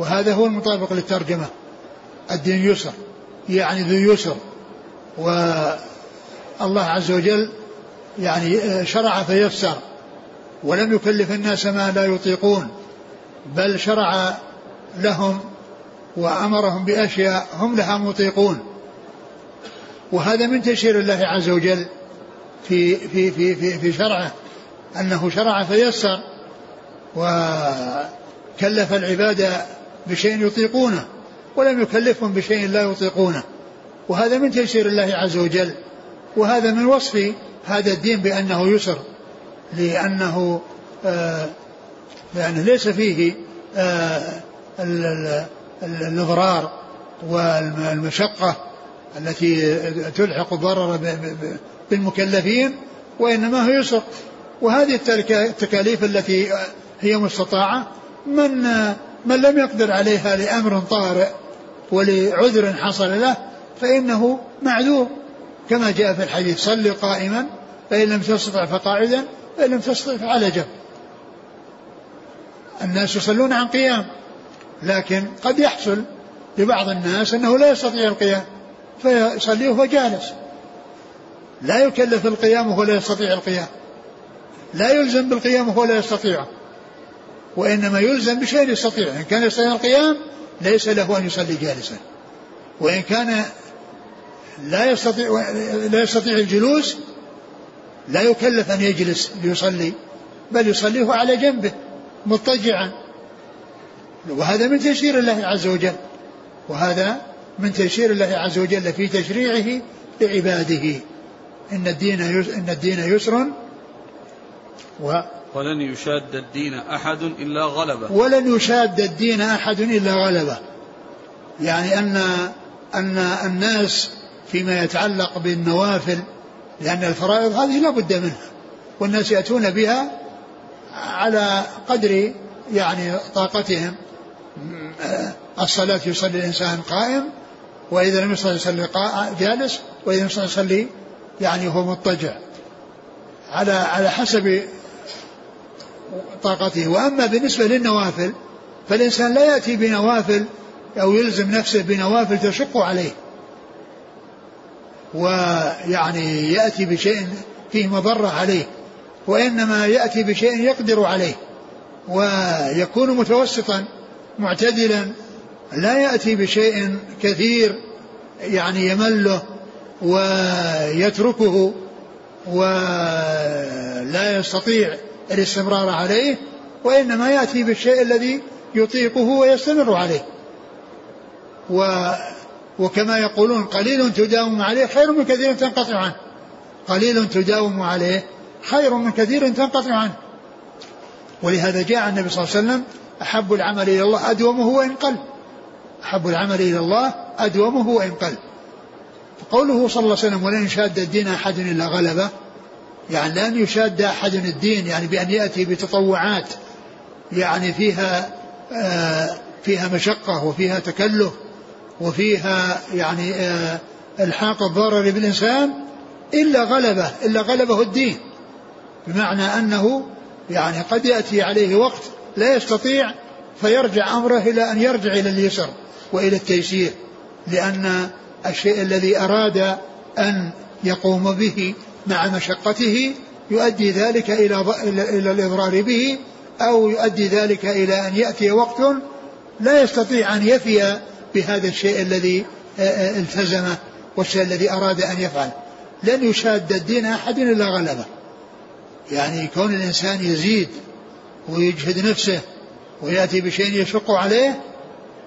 وهذا هو المطابق للترجمة. الدين يسر يعني ذو يسر. والله عز وجل يعني شرع فيسر. ولم يكلف الناس ما لا يطيقون بل شرع لهم وأمرهم بأشياء هم لها مطيقون. وهذا من تيسير الله عز وجل في في في في, في شرعه أنه شرع فيسر وكلف العباد بشيء يطيقونه ولم يكلفهم بشيء لا يطيقونه. وهذا من تيسير الله عز وجل وهذا من وصف هذا الدين بأنه يسر لأنه آه لأنه ليس فيه آه الإضرار والمشقة التي تلحق الضرر بالمكلفين وإنما هو يسر. وهذه التكاليف التي هي مستطاعة من من لم يقدر عليها لأمر طارئ ولعذر حصل له فإنه معذور. كما جاء في الحديث صل قائما فإن لم تستطع فقاعدا فإن لم تستطع فعلى الناس يصلون عن قيام لكن قد يحصل لبعض الناس أنه لا يستطيع القيام فيصلي وهو جالس. لا يكلف القيام وهو لا يستطيع القيام. لا يلزم بالقيام وهو لا يستطيعه وإنما يلزم بشيء يستطيع إن كان يستطيع القيام ليس له أن يصلي جالسا. وإن كان لا يستطيع لا يستطيع الجلوس لا يكلف أن يجلس ليصلي بل يصليه على جنبه مضطجعا. وهذا من تيسير الله عز وجل. وهذا من تيسير الله عز وجل في تشريعه لعباده. إن الدين إن الدين يسر و ولن يشاد الدين أحد إلا غلبه. ولن يشاد الدين أحد إلا غلبه. يعني أن أن الناس فيما يتعلق بالنوافل لأن الفرائض هذه لا بد منها والناس يأتون بها على قدر يعني طاقتهم. الصلاة يصلي الإنسان قائم وإذا لم يصلي يصلي جالس وإذا لم يصلي يصلي يعني هو مضطجع. على على حسب طاقته. وأما بالنسبة للنوافل فالإنسان لا يأتي بنوافل أو يلزم نفسه بنوافل تشق عليه. ويعني يأتي بشيء فيه مضرة عليه وإنما يأتي بشيء يقدر عليه ويكون متوسطا معتدلا لا يأتي بشيء كثير يعني يمله ويتركه ولا يستطيع الاستمرار عليه وإنما يأتي بالشيء الذي يطيقه ويستمر عليه. و وكما يقولون قليل تداوم عليه خير من كثير تنقطع عنه. قليل تداوم عليه خير من كثير تنقطع عنه. ولهذا جاء النبي صلى الله عليه وسلم أحب العمل إلى الله أدومه وإن قل. أحب العمل إلى الله أدومه وإن قل. قوله صلى الله عليه وسلم ولن يشاد الدين أحد إلا غلبه يعني لن يشاد أحد الدين يعني بأن يأتي بتطوعات يعني فيها آه فيها مشقة وفيها تكلف وفيها يعني آه إلحاق الضرر بالإنسان إلا غلبه إلا غلبه الدين. بمعنى أنه يعني قد يأتي عليه وقت لا يستطيع فيرجع أمره إلى أن يرجع إلى اليسر وإلى التيسير لأن الشيء الذي أراد أن يقوم به مع مشقته يؤدي ذلك إلى إلى الإضرار به أو يؤدي ذلك إلى أن يأتي وقت لا يستطيع أن يفي بهذا الشيء الذي التزمه والشيء الذي أراد أن يفعل. لن يشاد الدين أحد إلا غلبه. يعني كون الإنسان يزيد ويجهد نفسه ويأتي بشيء يشق عليه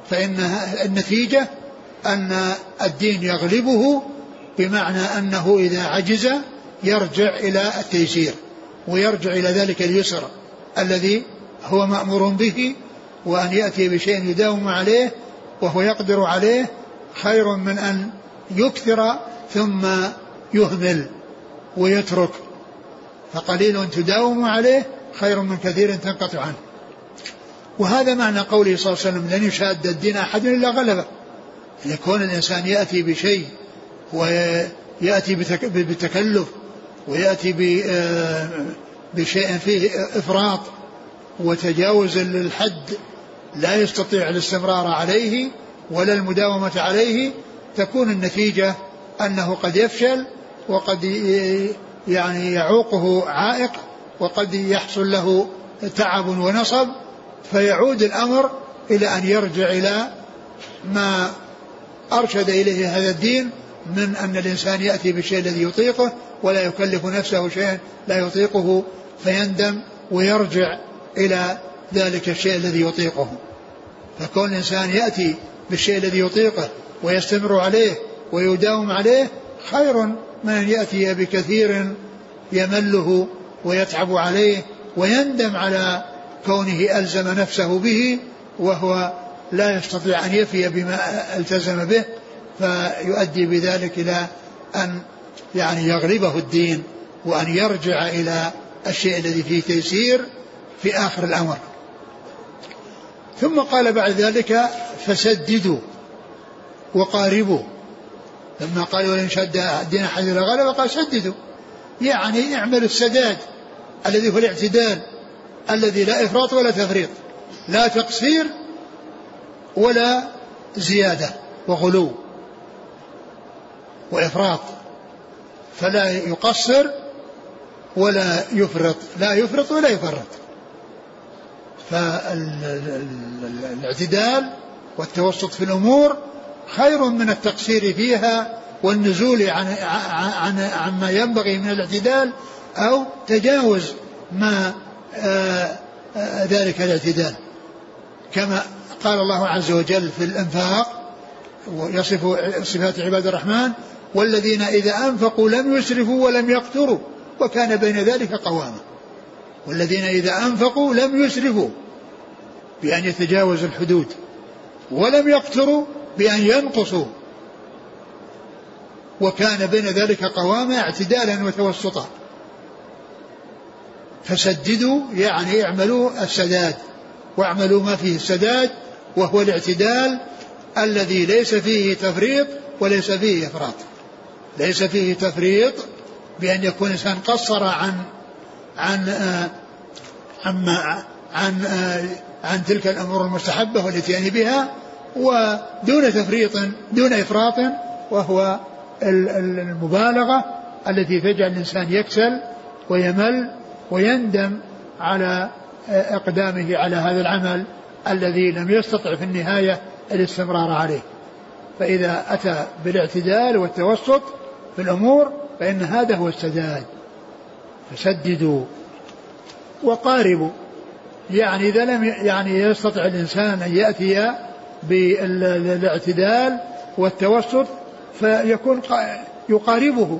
فإن النتيجة أن الدين يغلبه بمعنى أنه إذا عجز يرجع إلى التيسير ويرجع إلى ذلك اليسر الذي هو مأمور به وأن يأتي بشيء يداوم عليه وهو يقدر عليه خير من أن يكثر ثم يهمل ويترك. فقليل تداوم عليه خير من كثير تنقطع عنه. وهذا معنى قوله صلى الله عليه وسلم لن يشاد الدين أحد إلا غلبه. يكون الإنسان يأتي بشيء ويأتي بتكلف ويأتي آه، بشيء فيه إفراط وتجاوز للحد لا يستطيع الاستمرار عليه ولا المداومة عليه تكون النتيجة أنه قد يفشل وقد يعني يعوقه عائق وقد يحصل له تعب ونصب فيعود الأمر إلى أن يرجع إلى ما أرشد إليه هذا الدين من أن الإنسان يأتي بالشيء الذي يطيقه ولا يكلف نفسه شيئا لا يطيقه فيندم ويرجع إلى ذلك الشيء الذي يطيقه. فكون الإنسان يأتي بالشيء الذي يطيقه ويستمر عليه ويداوم عليه خير من أن يأتي بكثير يمله ويتعب عليه ويندم على كونه ألزم نفسه به وهو لا يستطيع أن يفي بما ألتزم به. فيؤدي بذلك إلى أن يعني يغلبه الدين وأن يرجع إلى الشيء الذي فيه تيسير في آخر الأمر. ثم قال بعد ذلك فسددوا وقاربوا. لما قال ولن شد الدين أحد إلى غلبه قال سددوا. يعني اعملوا السداد الذي هو الاعتدال الذي لا إفراط ولا تفريط لا تقصير ولا زيادة وغلو. وإفراط. فلا يقصر ولا يفرط. لا يفرط ولا يفرط. فالاعتدال والتوسط في الأمور خير من التقصير فيها والنزول عن عن عما ينبغي من الاعتدال أو تجاوز ما آه، آه، ذلك الاعتدال. كما قال الله عز وجل في الأنفاق ويصف صفات عباد الرحمن والذين إذا أنفقوا لم يسرفوا ولم يقتروا وكان بين ذلك قواما والذين إذا أنفقوا لم يسرفوا بأن يتجاوزوا الحدود ولم يقتروا بأن ينقصوا. وكان بين ذلك قواما اعتدالا وتوسطا. فسددوا يعني اعملوا السداد واعملوا ما فيه السداد وهو الاعتدال الذي ليس فيه تفريط وليس فيه إفراط. ليس فيه تفريط بأن يكون الانسان قصر عن عن آه عن عن آه عن تلك الأمور المستحبة والاتيان بها ودون تفريط دون إفراط وهو المبالغة التي تجعل الإنسان يكسل ويمل ويندم على آه، إقدامه على هذا العمل الذي لم يستطع في النهاية الاستمرار عليه. فإذا أتى بالإعتدال والتوسط في الأمور فإن هذا هو السداد. فسددوا. وقاربوا. يعني إذا لم يعني يستطع الإنسان أن يأتي بالاعتدال والتوسط فيكون يقاربه.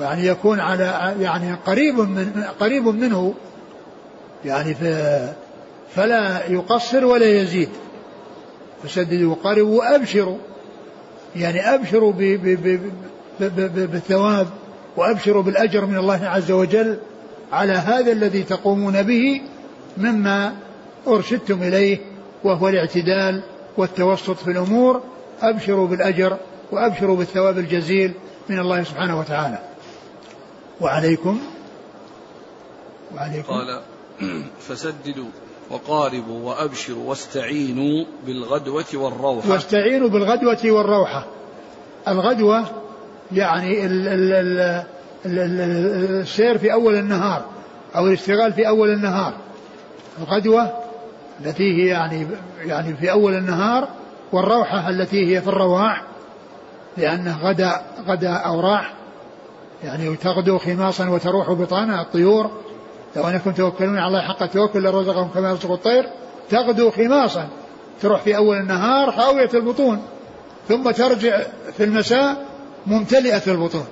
يعني يكون على يعني قريب من قريب منه. يعني فلا يقصر ولا يزيد. فسددوا وقاربوا وأبشروا. يعني أبشروا بالثواب وأبشروا بالأجر من الله عز وجل على هذا الذي تقومون به مما أرشدتم إليه وهو الاعتدال والتوسط في الأمور. أبشروا بالأجر وأبشروا بالثواب الجزيل من الله سبحانه وتعالى. وعليكم. وعليكم. قال فسددوا وقاربوا وأبشروا واستعينوا بالغدوة والروحة. واستعينوا بالغدوة والروحة. الغدوة يعني ال ال ال السير في أول النهار أو الاشتغال في أول النهار. الغدوة التي هي يعني يعني في أول النهار والروحة التي هي في الرواح لأنه غدا غدا أو راح يعني تغدو خماصا وتروح بطانا الطيور. لو أنكم توكلون على الله حق التوكل لرزقكم كما يرزق الطير تغدو خماصا تروح في أول النهار خاويه البطون ثم ترجع في المساء ممتلئة البطون.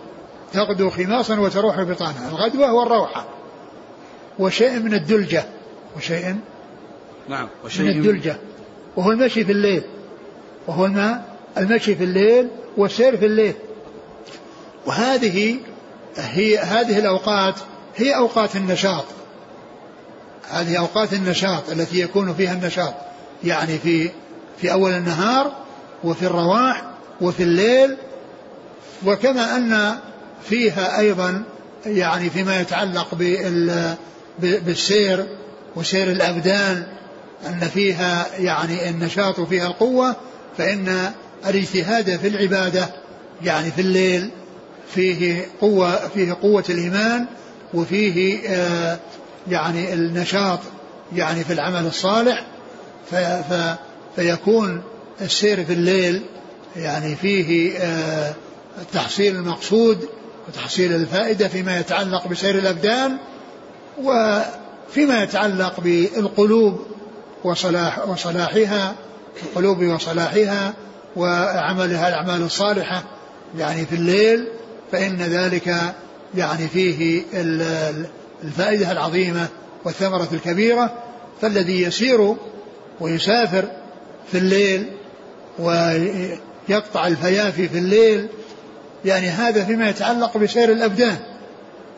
تغدو خماصا وتروح بطانا الغدوة والروحه وشيء من الدلجة. وشيء نعم وشيء من الدلجة. وهو المشي في الليل. وهو الماء المشي في الليل والسير في الليل. وهذه هي هذه الأوقات هي أوقات النشاط. هذه أوقات النشاط التي يكون فيها النشاط. يعني في في أول النهار وفي الرواح وفي الليل وكما أن فيها أيضا يعني فيما يتعلق بالسير وسير الأبدان أن فيها يعني النشاط وفيها القوة فإن الاجتهاد في العبادة يعني في الليل فيه قوة فيه قوة الإيمان وفيه آه يعني النشاط يعني في العمل الصالح. في في فيكون السير في الليل يعني فيه آه تحصيل المقصود وتحصيل الفائدة فيما يتعلق بسير الأبدان وفيما يتعلق بالقلوب وصلاح وصلاحها القلوب وصلاحها وعملها الأعمال الصالحة يعني في الليل فإن ذلك يعني فيه الفائدة العظيمة والثمرة الكبيرة فالذي يسير ويسافر في الليل ويقطع الفيافي في الليل يعني هذا فيما يتعلق بسير الأبدان.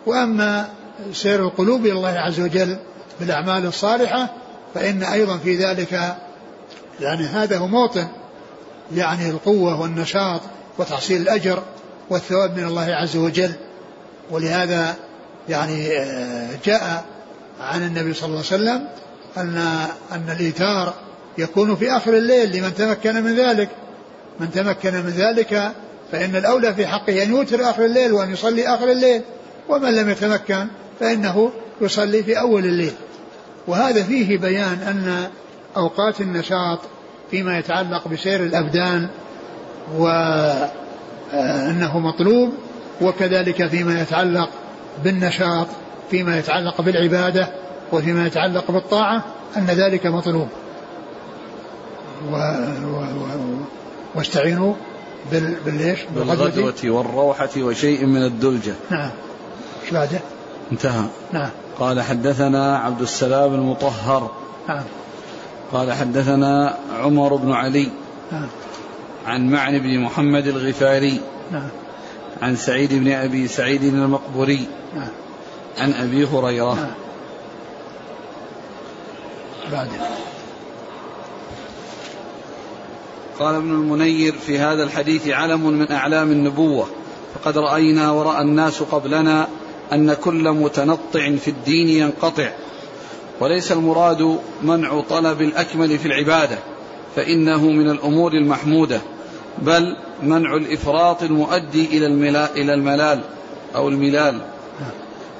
وأما سير القلوب إلى الله عز وجل بالأعمال الصالحة فإن أيضا في ذلك يعني هذا هو موطن يعني القوة والنشاط وتحصيل الأجر والثواب من الله عز وجل. ولهذا يعني آه، جاء عن النبي صلى الله عليه وسلم أن أن الإيثار يكون في آخر الليل لمن تمكن من ذلك. من تمكن من ذلك فإن الأولى في حقه أن يوتر آخر الليل وأن يصلي آخر الليل ومن لم يتمكن فإنه يصلي في أول الليل. وهذا فيه بيان أن أوقات النشاط فيما يتعلق بسير الأبدان وأنه مطلوب وكذلك فيما يتعلق بالنشاط فيما يتعلق بالعبادة وفيما يتعلق بالطاعة أن ذلك مطلوب. و و و واستعينوا بال... بالليش بالغدوة والروحة وشيء من الدلجة. نعم. إيش بعده؟ انتهى. نعم. قال حدثنا عبد السلام المطهر. نعم. قال حدثنا عمر بن علي. نعم. عن معن بن محمد الغفاري. نعم. عن سعيد بن أبي سعيد المقبوري. نعم. عن أبي هريرة. نعم. بعده؟ قال ابن المنير في هذا الحديث علم من أعلام النبوة فقد رأينا ورأى الناس قبلنا أن كل متنطع في الدين ينقطع وليس المراد منع طلب الأكمل في العبادة فإنه من الأمور المحمودة بل منع الإفراط المؤدي إلى إلى الملال أو الملال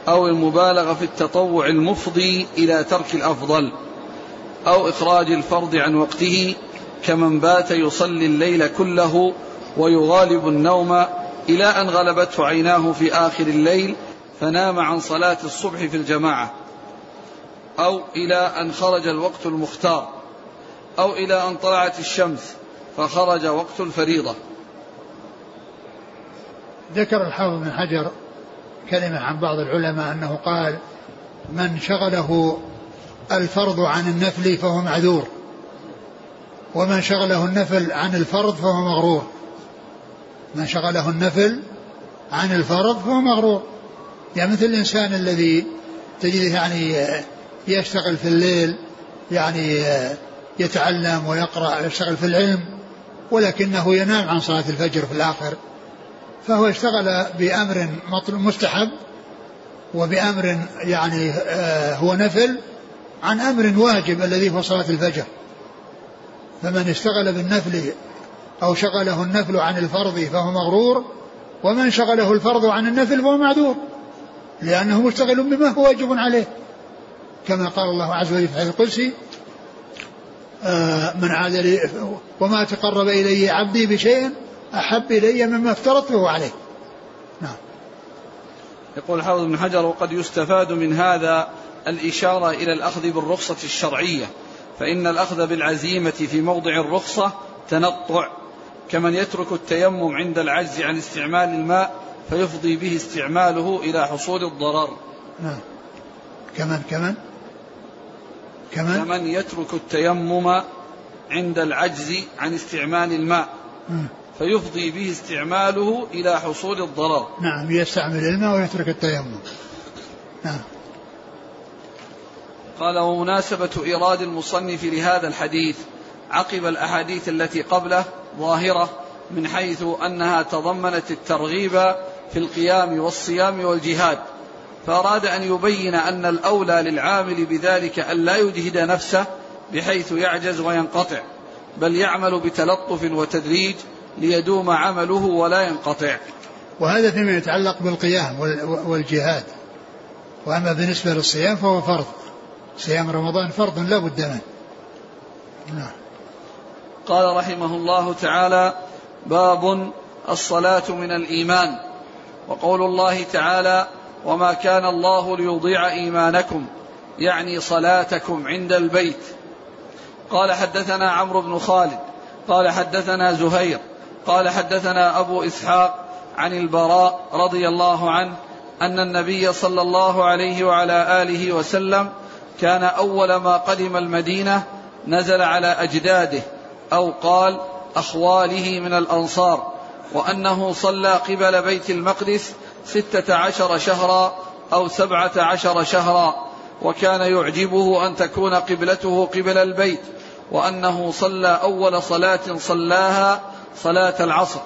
أو المبالغة في التطوع المفضي إلى ترك الأفضل أو إخراج الفرض عن وقته كمن بات يصلي الليل كله ويغالب النوم إلى أن غلبته عيناه في آخر الليل فنام عن صلاة الصبح في الجماعة. أو إلى أن خرج الوقت المختار. أو إلى أن طلعت الشمس فخرج وقت الفريضة. ذكر الحافظ بن حجر كلمة عن بعض العلماء أنه قال من شغله الفرض عن النفل فهو معذور. ومن شغله النفل عن الفرض فهو مغرور. من شغله النفل عن الفرض فهو مغرور. يعني مثل الإنسان الذي تجده يعني يشتغل في الليل يعني يتعلم ويقرأ يشتغل في العلم ولكنه ينام عن صلاة الفجر في الآخر. فهو اشتغل بأمر مستحب وبأمر يعني آه، هو نفل عن أمر واجب الذي هو صلاة الفجر. فمن اشتغل بالنفل أو شغله النفل عن الفرض فهو مغرور ومن شغله الفرض عن النفل فهو معذور لأنه مشتغل بما هو واجب عليه. كما قال الله عز وجل في الحديث القدسي آه من عاد لي وما تقرب إلي عبدي بشيء أحب إلي مما افترضته عليه. نعم. يقول حافظ بن حجر وقد يستفاد من هذا الإشارة إلى الأخذ بالرخصة الشرعية. فإن الأخذ بالعزيمة في موضع الرخصة تنطع كمن يترك التيمم عند العجز عن استعمال الماء فيفضي به استعماله إلى حصول الضرر. نعم. كمن كمن؟ كمن؟ كمن يترك التيمم عند العجز عن استعمال الماء فيفضي به استعماله إلى حصول الضرر. نعم يستعمل الماء ويترك التيمم. نعم. قال ومناسبة إيراد المصنف لهذا الحديث عقب الأحاديث التي قبله ظاهرة من حيث أنها تضمنت الترغيب في القيام والصيام والجهاد فأراد أن يبين أن الأولى للعامل بذلك أن لا يجهد نفسه بحيث يعجز وينقطع بل يعمل بتلطف وتدريج ليدوم عمله ولا ينقطع. وهذا فيما يتعلق بالقيام والجهاد وأما بالنسبة للصيام فهو فرض. صيام رمضان فرض لا بد منه. نعم. قال رحمه الله تعالى باب الصلاة من الإيمان. وقول الله تعالى وما كان الله ليضيع إيمانكم يعني صلاتكم عند البيت. قال حدثنا عمرو بن خالد قال حدثنا زهير قال حدثنا أبو إسحاق عن البراء رضي الله عنه أن النبي صلى الله عليه وعلى آله وسلم كان أول ما قدم المدينة نزل على أجداده أو قال أخواله من الأنصار وأنه صلى قبل بيت المقدس ستة عشر شهرا أو سبعة عشر شهرا وكان يعجبه أن تكون قبلته قبل البيت وأنه صلى أول صلاة صلاها صلاة العصر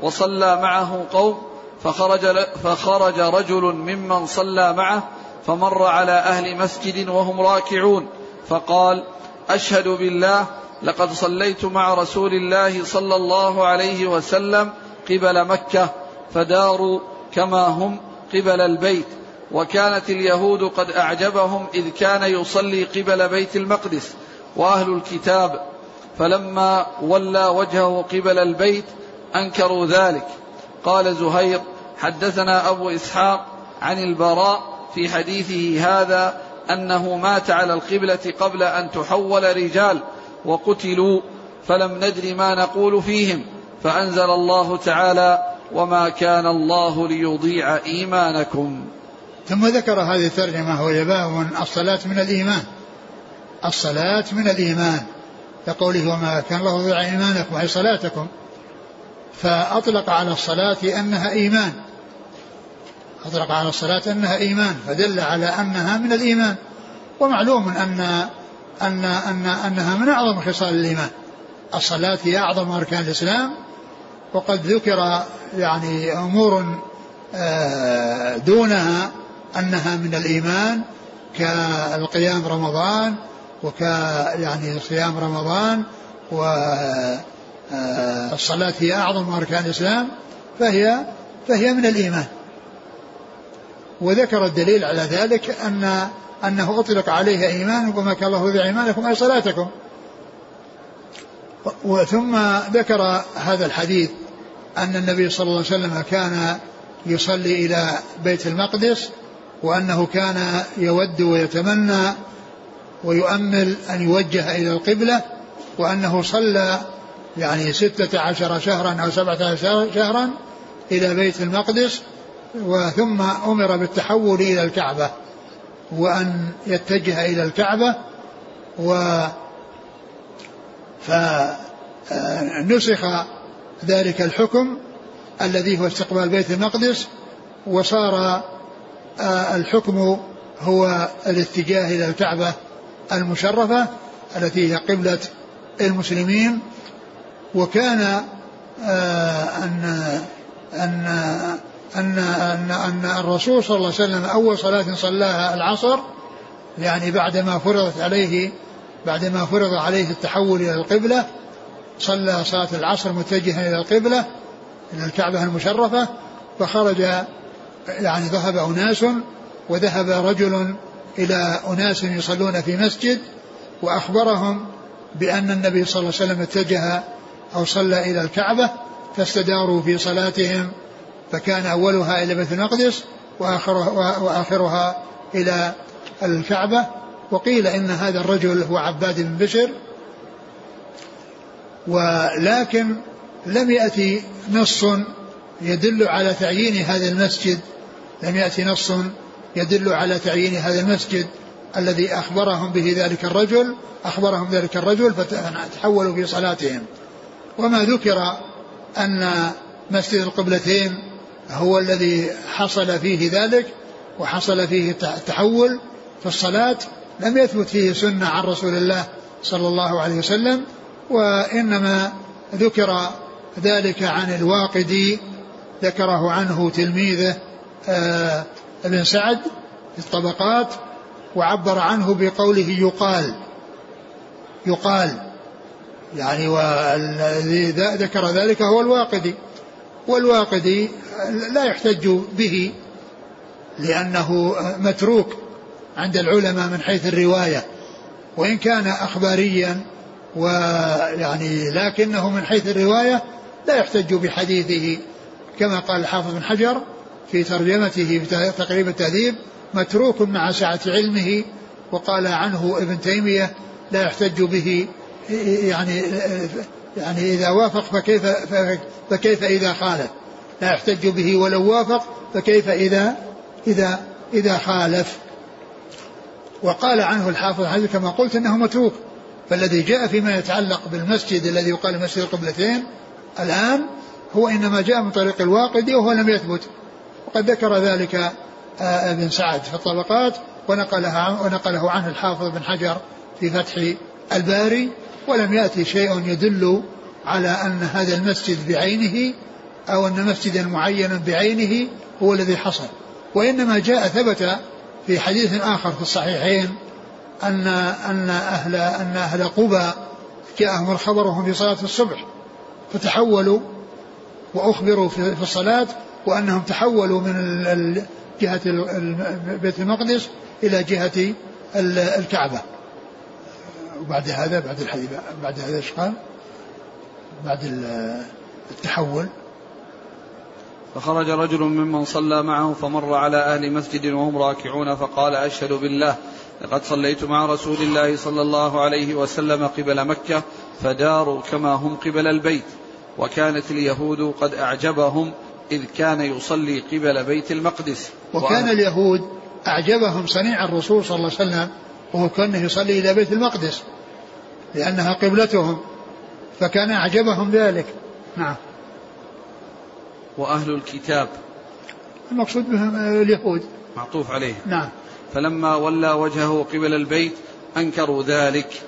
وصلى معه قوم فخرج, فخرج رجل ممن صلى معه فمر على أهل مسجد وهم راكعون. فقال أشهد بالله لقد صليت مع رسول الله صلى الله عليه وسلم قبل مكة فداروا كما هم قبل البيت. وكانت اليهود قد أعجبهم إذ كان يصلي قبل بيت المقدس وأهل الكتاب. فلما ولى وجهه قبل البيت أنكروا ذلك. قال زهير حدثنا أبو إسحاق عن البراء في حديثه هذا أنه مات على القبلة قبل أن تحول رجال وقتلوا فلم ندر ما نقول فيهم. فأنزل الله تعالى وما كان الله ليضيع إيمانكم. ثم ذكر هذه الترجمة وهي باب الصلاة من الإيمان. الصلاة من الإيمان. كقوله وما كان الله يضيع إيمانكم. أي صلاتكم. فأطلق على الصلاة أنها إيمان. أطلق على الصلاة أنها إيمان فدل على أنها من الإيمان. ومعلوم أن أن أن أنها من أعظم خصال الإيمان. الصلاة هي أعظم أركان الإسلام وقد ذكر يعني أمور آه، دونها أنها من الإيمان كالقيام رمضان وك يعني صيام رمضان والصلاة آه، هي أعظم أركان الإسلام فهي فهي من الإيمان. وذكر الدليل على ذلك أن أنه أطلق عليها إيمان وما كان الله بإيمانكم أي صلاتكم. ثم ذكر هذا الحديث أن النبي صلى الله عليه وسلم كان يصلي إلى بيت المقدس وأنه كان يود ويتمنى ويؤمل أن يوجه إلى القبلة وأنه صلى يعني ستة عشر شهرا أو سبعة عشر شهرا إلى بيت المقدس وثم أمر بالتحول إلى الكعبة وأن يتجه إلى الكعبة و فنسخ ذلك الحكم الذي هو استقبال بيت المقدس وصار آه، الحكم هو الاتجاه إلى الكعبة المشرفة التي هي قبلة المسلمين. وكان آه، أن أن أن أن أن الرسول صلى الله عليه وسلم أول صلاة صلاها العصر يعني بعدما فرضت عليه بعدما فرض عليه التحول إلى القبلة صلى صلاة العصر متجها إلى القبلة إلى الكعبة المشرفة فخرج يعني ذهب أناس وذهب رجل إلى أناس يصلون في مسجد وأخبرهم بأن النبي صلى الله عليه وسلم اتجه أو صلى إلى الكعبة فاستداروا في صلاتهم فكان أولها إلى بيت المقدس وآخرها, وآخرها إلى الكعبة. وقيل إن هذا الرجل هو عباد بن بشر. ولكن لم يأتي نص يدل على تعيين هذا المسجد. لم يأتي نص يدل على تعيين هذا المسجد الذي أخبرهم به ذلك الرجل أخبرهم ذلك الرجل فتحولوا في صلاتهم. وما ذكر أن مسجد القبلتين هو الذي حصل فيه ذلك وحصل فيه التحول في الصلاة لم يثبت فيه سنة عن رسول الله صلى الله عليه وسلم وإنما ذكر ذلك عن الواقدي ذكره عنه تلميذه آه ابن سعد في الطبقات وعبر عنه بقوله يقال يقال يعني والذي ذكر ذلك هو الواقدي. والواقدي لا يحتج به لأنه متروك عند العلماء من حيث الرواية. وإن كان أخباريا ويعني لكنه من حيث الرواية لا يحتج بحديثه. كما قال الحافظ بن حجر في ترجمته في تقريب التهذيب متروك مع سعة علمه وقال عنه ابن تيمية لا يحتج به يعني يعني إذا وافق فكيف فكيف إذا خالف؟ لا يحتج به ولو وافق فكيف إذا إذا إذا خالف؟ وقال عنه الحافظ حجر كما قلت إنه متروك. فالذي جاء فيما يتعلق بالمسجد الذي يقال مسجد القبلتين الآن هو إنما جاء من طريق الواقدي وهو لم يثبت. وقد ذكر ذلك آه، ابن سعد في الطبقات ونقلها ونقله عنه الحافظ بن حجر في فتح الباري. ولم يأتي شيء يدل على أن هذا المسجد بعينه أو أن مسجدا معينا بعينه هو الذي حصل. وإنما جاء ثبت في حديث آخر في الصحيحين أن أن أهل أن أهل قبى جاءهم الخبر وهم في صلاة الصبح فتحولوا وأخبروا في الصلاة وأنهم تحولوا من جهة بيت المقدس إلى جهة الكعبة. وبعد هذا بعد الحديث بعد هذا إيش قال؟ بعد التحول. فخرج رجل ممن صلى معه فمر على أهل مسجد وهم راكعون فقال أشهد بالله لقد صليت مع رسول الله صلى الله عليه وسلم قبل مكة فداروا كما هم قبل البيت وكانت اليهود قد أعجبهم إذ كان يصلي قبل بيت المقدس. وكان اليهود أعجبهم صنيع الرسول صلى الله عليه وسلم وهو كان يصلي إلى بيت المقدس. لأنها قبلتهم فكان أعجبهم ذلك. نعم. وأهل الكتاب. المقصود بهم اليهود. معطوف عليه. نعم. فلما ولى وجهه قبل البيت أنكروا ذلك.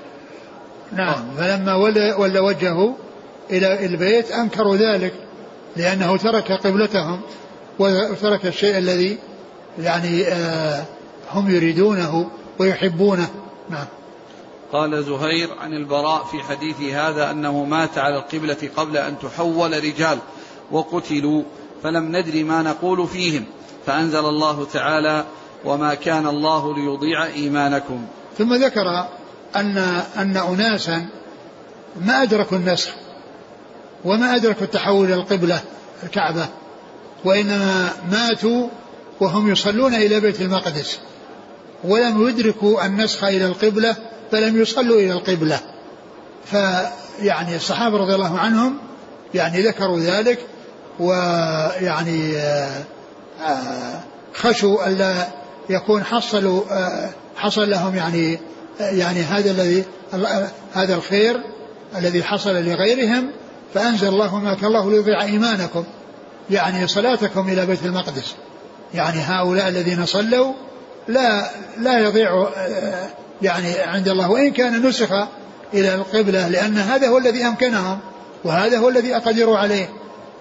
نعم. فلما ولى, ولى وجهه إلى البيت أنكروا ذلك لأنه ترك قبلتهم وترك الشيء الذي يعني آه هم يريدونه ويحبونه. نعم. قال زهير عن البراء في حديث هذا أنه مات على القبلة قبل أن تحول رجال وقتلوا فلم ندري ما نقول فيهم فأنزل الله تعالى وما كان الله ليضيع إيمانكم ثم ذكر أن أن أناسا ما أدركوا النسخ وما أدركوا التحول إلى القبلة الكعبة وإنما ماتوا وهم يصلون إلى بيت المقدس ولم يدركوا النسخ إلى القبلة فلم يصلوا إلى القبلة. فيعني الصحابة رضي الله عنهم يعني ذكروا ذلك ويعني آه، آه، خشوا ألا يكون حصلوا آه، حصل لهم يعني يعني هذا الذي هذا الخير الذي حصل لغيرهم فأنزل الله ما كان الله ليضيع إيمانكم يعني صلاتكم إلى بيت المقدس. يعني هؤلاء الذين صلوا لا لا يضيع يعني عند الله. وإن كان نسخ إلى القبلة لأن هذا هو الذي أمكنهم وهذا هو الذي أقدروا عليه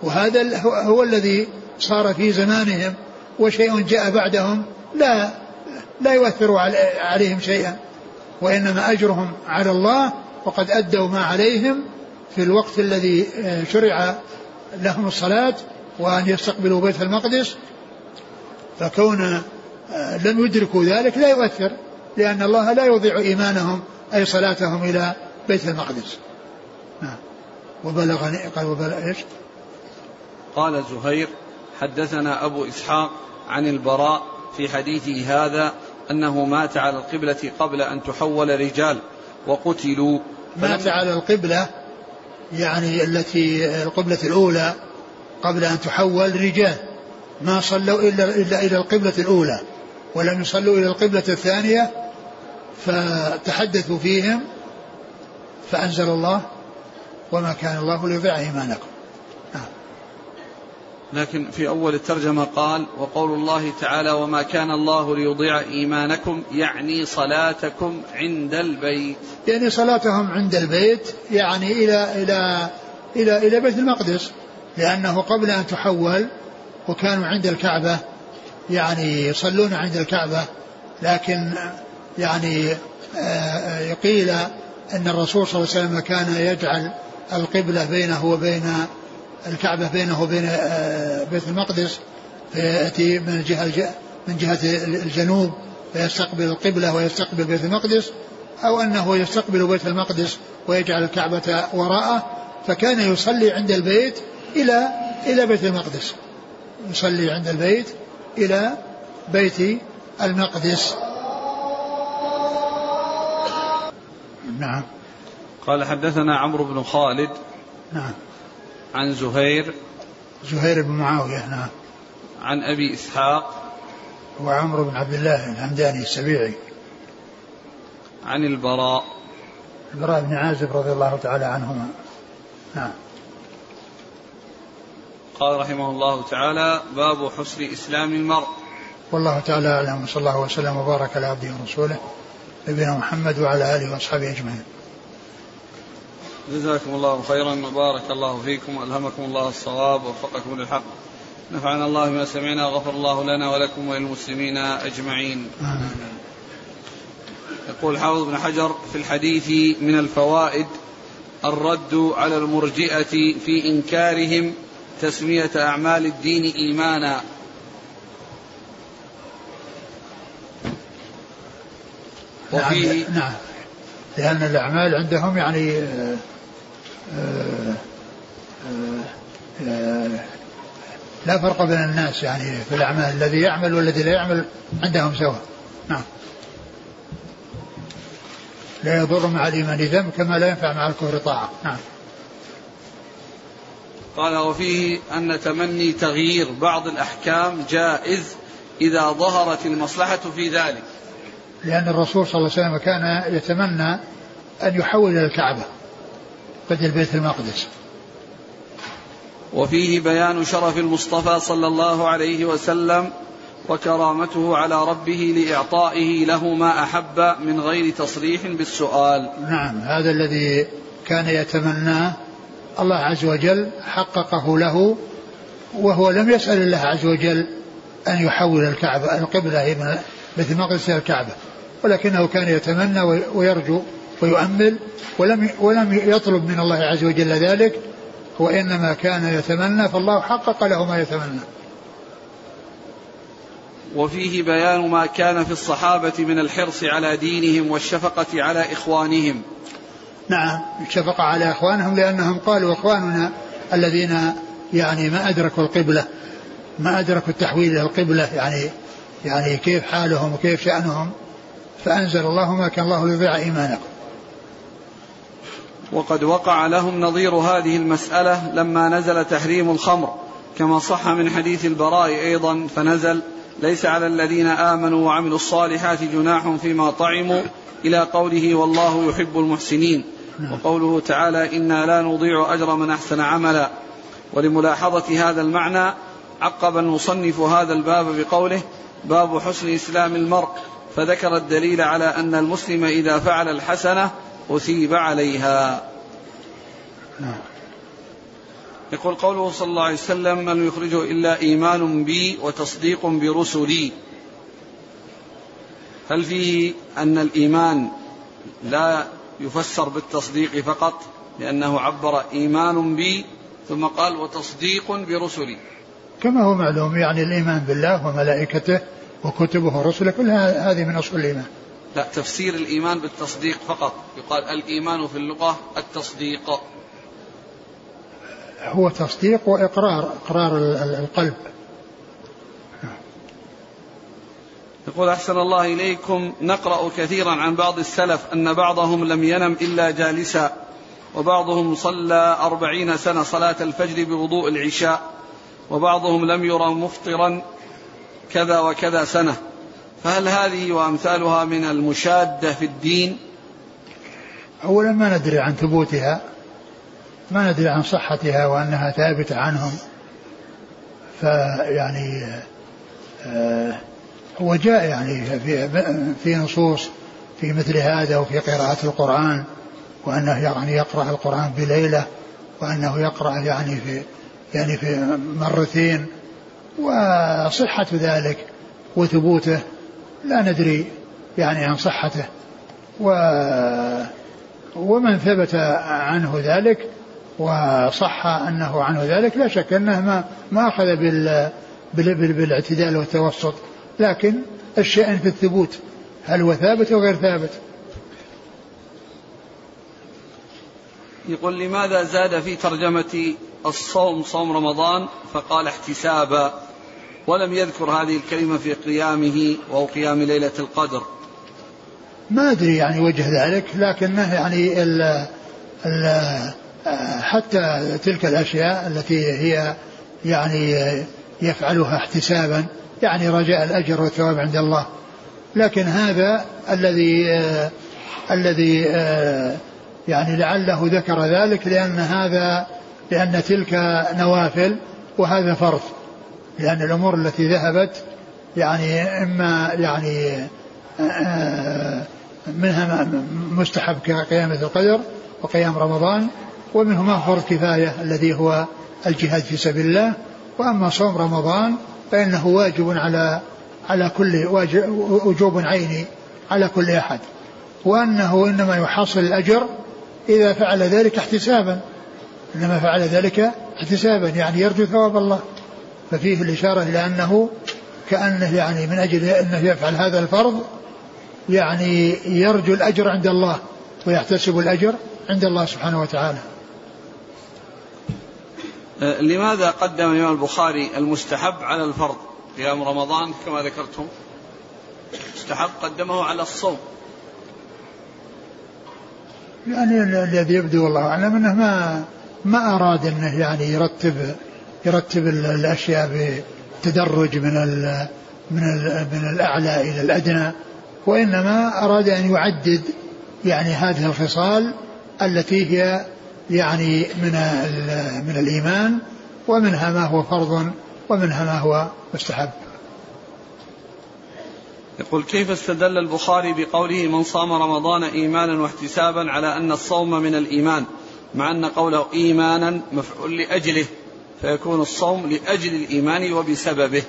وهذا هو الذي صار في زمانهم وشيء جاء بعدهم لا لا يؤثر عليهم شيئا وإنما أجرهم على الله وقد أدوا ما عليهم في الوقت الذي آه، شرع لهم الصلاة وأن يستقبلوا بيت المقدس. فكون آه، لم يدركوا ذلك لا يؤثر. لأن الله لا يضيع إيمانهم أي صلاتهم إلى بيت المقدس. وبلغني قال وبلغ إيش؟ قال زهير حدثنا أبو إسحاق عن البراء في حديثه هذا أنه مات على القبلة قبل أن تحول رجال وقتلوا. مات على القبلة يعني التي القبلة الأولى قبل أن تحول رجال. ما صلوا إلا, إلا إلى القبلة الأولى ولم يصلوا إلى القبلة الثانية فتحدثوا فيهم فأنزل الله وما كان الله ليضيع إيمانكم نعم. لكن في أول الترجمة قال وقول الله تعالى وما كان الله ليضيع إيمانكم يعني صلاتكم عند البيت يعني صلاتهم عند البيت يعني إلى إلى إلى إلى بيت المقدس لأنه قبل أن تحول وكانوا عند الكعبة يعني يصلون عند الكعبة لكن يعني آه، قيل أن الرسول صلى الله عليه وسلم كان يجعل القبلة بينه وبين الكعبة بينه وبين آه، بيت المقدس فيأتي من الجهة من جهة الجنوب فيستقبل القبلة ويستقبل بيت المقدس أو أنه يستقبل بيت المقدس ويجعل الكعبة وراءه فكان يصلي عند البيت إلى إلى بيت المقدس. يصلي عند البيت إلى بيت المقدس. نعم. قال حدثنا عمرو بن خالد نعم. عن زهير زهير بن معاوية نعم. عن أبي إسحاق وعمرو بن عبد الله الهمداني السبيعي. عن البراء البراء بن عازب رضي الله تعالى عنهما. نعم. قال رحمه الله تعالى باب حسن إسلام المرء. والله تعالى أعلم وصلى الله وسلم وبارك على عبده ورسوله. نبينا محمد وعلى آله وأصحابه أجمعين. جزاكم الله خيرا وبارك الله فيكم وألهمكم الله الصواب ووفقكم للحق. نفعنا الله بما سمعنا وغفر الله لنا ولكم وللمسلمين أجمعين. يقول حافظ بن حجر في الحديث من الفوائد الرد على المرجئة في إنكارهم تسمية أعمال الدين إيمانا. وفيه نعم, نعم. لأن الأعمال عندهم يعني آآ آه، آآ آه، آه، لا فرق بين الناس يعني في الأعمال الذي يعمل والذي لا يعمل عندهم سواء. نعم. لا يضر مع الإيمان ذنب كما لا ينفع مع الكفر طاعة. نعم. قال وفيه أن تمني تغيير بعض الأحكام جائز إذا ظهرت المصلحة في ذلك. لأن الرسول صلى الله عليه وسلم كان يتمنى أن يحول إلى الكعبة بدل بيت المقدس. وفيه بيان شرف المصطفى صلى الله عليه وسلم وكرامته على ربه لإعطائه له ما أحب من غير تصريح بالسؤال. نعم هذا الذي كان يتمناه الله عز وجل حققه له وهو لم يسأل الله عز وجل أن يحول الكعبة القبلة المقدس إلى الكعبة. ولكنه كان يتمنى ويرجو ويؤمل ولم ولم يطلب من الله عز وجل ذلك وإنما كان يتمنى فالله حقق له ما يتمنى. وفيه بيان ما كان في الصحابة من الحرص على دينهم والشفقة على إخوانهم. نعم الشفقة على إخوانهم لأنهم قالوا إخواننا الذين يعني ما أدركوا القبلة ما أدركوا التحويل إلى القبلة يعني يعني كيف حالهم وكيف شأنهم. فأنزل الله ما كان الله ليضيع إيمانكم. وقد وقع لهم نظير هذه المسألة لما نزل تحريم الخمر. كما صح من حديث البراء أيضا فنزل ليس على الذين آمنوا وعملوا الصالحات جناح فيما طعموا إلى قوله والله يحب المحسنين. وقوله تعالى إنا لا نضيع أجر من أحسن عملا. ولملاحظة هذا المعنى عقب المصنف هذا الباب بقوله باب حسن إسلام المرء. فذكر الدليل على أن المسلم إذا فعل الحسنة أثيب عليها. نعم. يقول قوله صلى الله عليه وسلم من يخرجه إلا إيمان بي وتصديق برسلي. هل فيه أن الإيمان لا يفسر بالتصديق فقط؟ لأنه عبر إيمان بي ثم قال وتصديق برسلي. كما هو معلوم يعني الإيمان بالله وملائكته وكتبه ورسله كل هذه من أصول الإيمان. لا تفسير الإيمان بالتصديق فقط. يقال الإيمان في اللغة التصديق. هو تصديق وإقرار إقرار القلب. يقول أحسن الله إليكم. نقرأ كثيرا عن بعض السلف أن بعضهم لم ينم إلا جالسا وبعضهم صلى أربعين سنة صلاة الفجر بوضوء العشاء وبعضهم لم يرى مفطرا كذا وكذا سنة. فهل هذه وأمثالها من المشادة في الدين؟ أولا ما ندري عن ثبوتها. ما ندري عن صحتها وأنها ثابتة عنهم. فيعني آه هو جاء يعني في في نصوص في مثل هذا وفي قراءة القرآن وأنه يعني يقرأ القرآن بليلة وأنه يقرأ يعني في يعني في مرتين وصحة ذلك وثبوته لا ندري يعني عن صحته. و ومن ثبت عنه ذلك وصح أنه عنه ذلك لا شك أنه ما ما أخذ بال بالاعتدال والتوسط. لكن الشأن في الثبوت هل هو ثابت أو غير ثابت؟ يقول لماذا زاد في ترجمة الصوم صوم رمضان فقال احتسابا. ولم يذكر هذه الكلمة في قيامه أو قيام ليلة القدر. ما أدري يعني وجه ذلك لكنه يعني ال ال حتى تلك الأشياء التي هي يعني يفعلها احتسابا يعني رجاء الأجر والثواب عند الله. لكن هذا الذي آه الذي آه يعني لعله ذكر ذلك لأن هذا لأن تلك نوافل وهذا فرض لأن الأمور التي ذهبت يعني إما يعني آه منها مستحب كقيامة القدر وقيام رمضان ومنه ما فرض كفاية الذي هو الجهاد في سبيل الله. وأما صوم رمضان فإنه واجب على على كل واجب وجوب عيني على كل أحد. وأنه إنما يحصل الأجر إذا فعل ذلك احتسابا. إنما فعل ذلك احتسابا يعني يرجو ثواب الله. ففيه الإشارة إلى أنه كأنه يعني من أجل أنه يفعل هذا الفرض يعني يرجو الأجر عند الله ويحتسب الأجر عند الله سبحانه وتعالى. أه، لماذا قدم الإمام البخاري المستحب على الفرض قيام رمضان كما ذكرتم؟ مستحب قدمه على الصوم. يعني الذي يبدو والله أعلم أنه ما ما أراد أنه يعني يرتب يرتب الأشياء بتدرج من من من الأعلى إلى الأدنى وإنما أراد أن يعدد يعني هذه الخصال التي هي يعني من من الإيمان ومنها ما هو فرض ومنها ما هو مستحب. يقول كيف استدل البخاري بقوله من صام رمضان إيمانا واحتسابا على أن الصوم من الإيمان مع أن قوله إيمانا مفعول لأجله فيكون الصوم لأجل الإيمان وبسببه.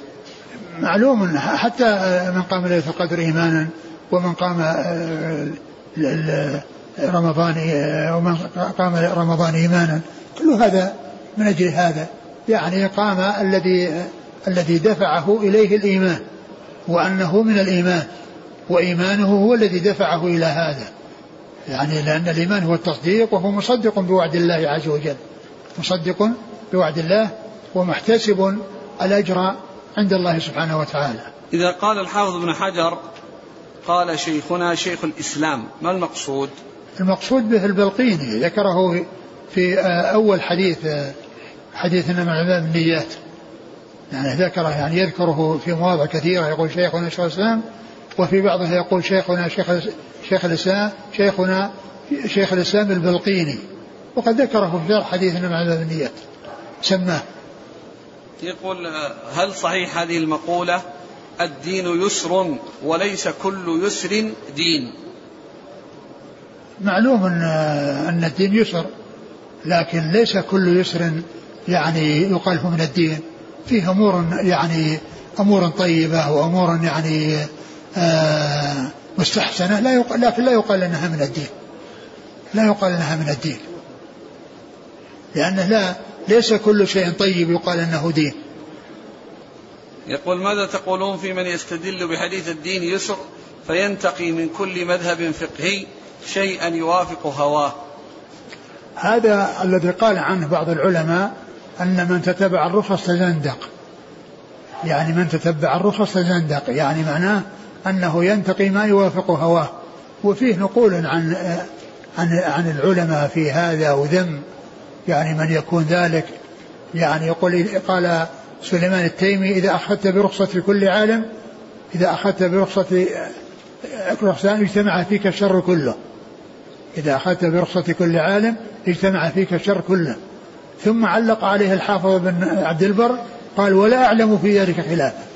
معلوم حتى من قام ليلة القدر إيمانا ومن قام رمضان ومن قام رمضان إيمانا كل هذا من أجل هذا يعني قام الذي الذي دفعه إليه الإيمان وأنه من الإيمان وإيمانه هو الذي دفعه إلى هذا يعني لأن الإيمان هو التصديق وهو مصدق بوعد الله عز وجل. مصدق بوعد الله ومحتسب الأجر عند الله سبحانه وتعالى. إذا قال الحافظ ابن حجر قال شيخنا شيخ الإسلام ما المقصود؟ المقصود به البلقيني ذكره في أول حديث حديث إنما النيات يعني ذكره يعني يذكره في مواضع كثيرة يقول شيخنا شيخ الإسلام وفي بعضها يقول شيخنا شيخ شيخ الإسلام شيخنا شيخ الإسلام البلقيني وقد ذكره في شرح حديث إنما النيات سماه. يقول هل صحيح هذه المقولة؟ الدين يسر وليس كل يسر دين. معلوم أن أن الدين يسر لكن ليس كل يسر يعني يقال من الدين. فيه أمور يعني أمور طيبة وأمور يعني آه مستحسنة. لا يقال لكن لا يقال أنها من الدين. لا يقال أنها من الدين. لأنه لا ليس كل شيء طيب يقال أنه دين. يقول ماذا تقولون في من يستدل بحديث الدين يسر فينتقي من كل مذهب فقهي شيئا يوافق هواه هذا الذي قال عنه بعض العلماء أن من تتبع الرخص تزندق. يعني من تتبع الرخص تزندق. يعني معناه أنه ينتقي ما يوافق هواه. وفيه نقول عن عن عن العلماء في هذا وذم. يعني من يكون ذلك. يعني يقول قال سليمان التيمي إذا أخذت برخصة كل عالم إذا أخذت برخصة رخصان اجتمع فيك الشر كله. إذا أخذت برخصة كل عالم اجتمع فيك الشر كله. ثم علق عليه الحافظ بن عبد البر قال ولا أعلم في ذلك خلافا.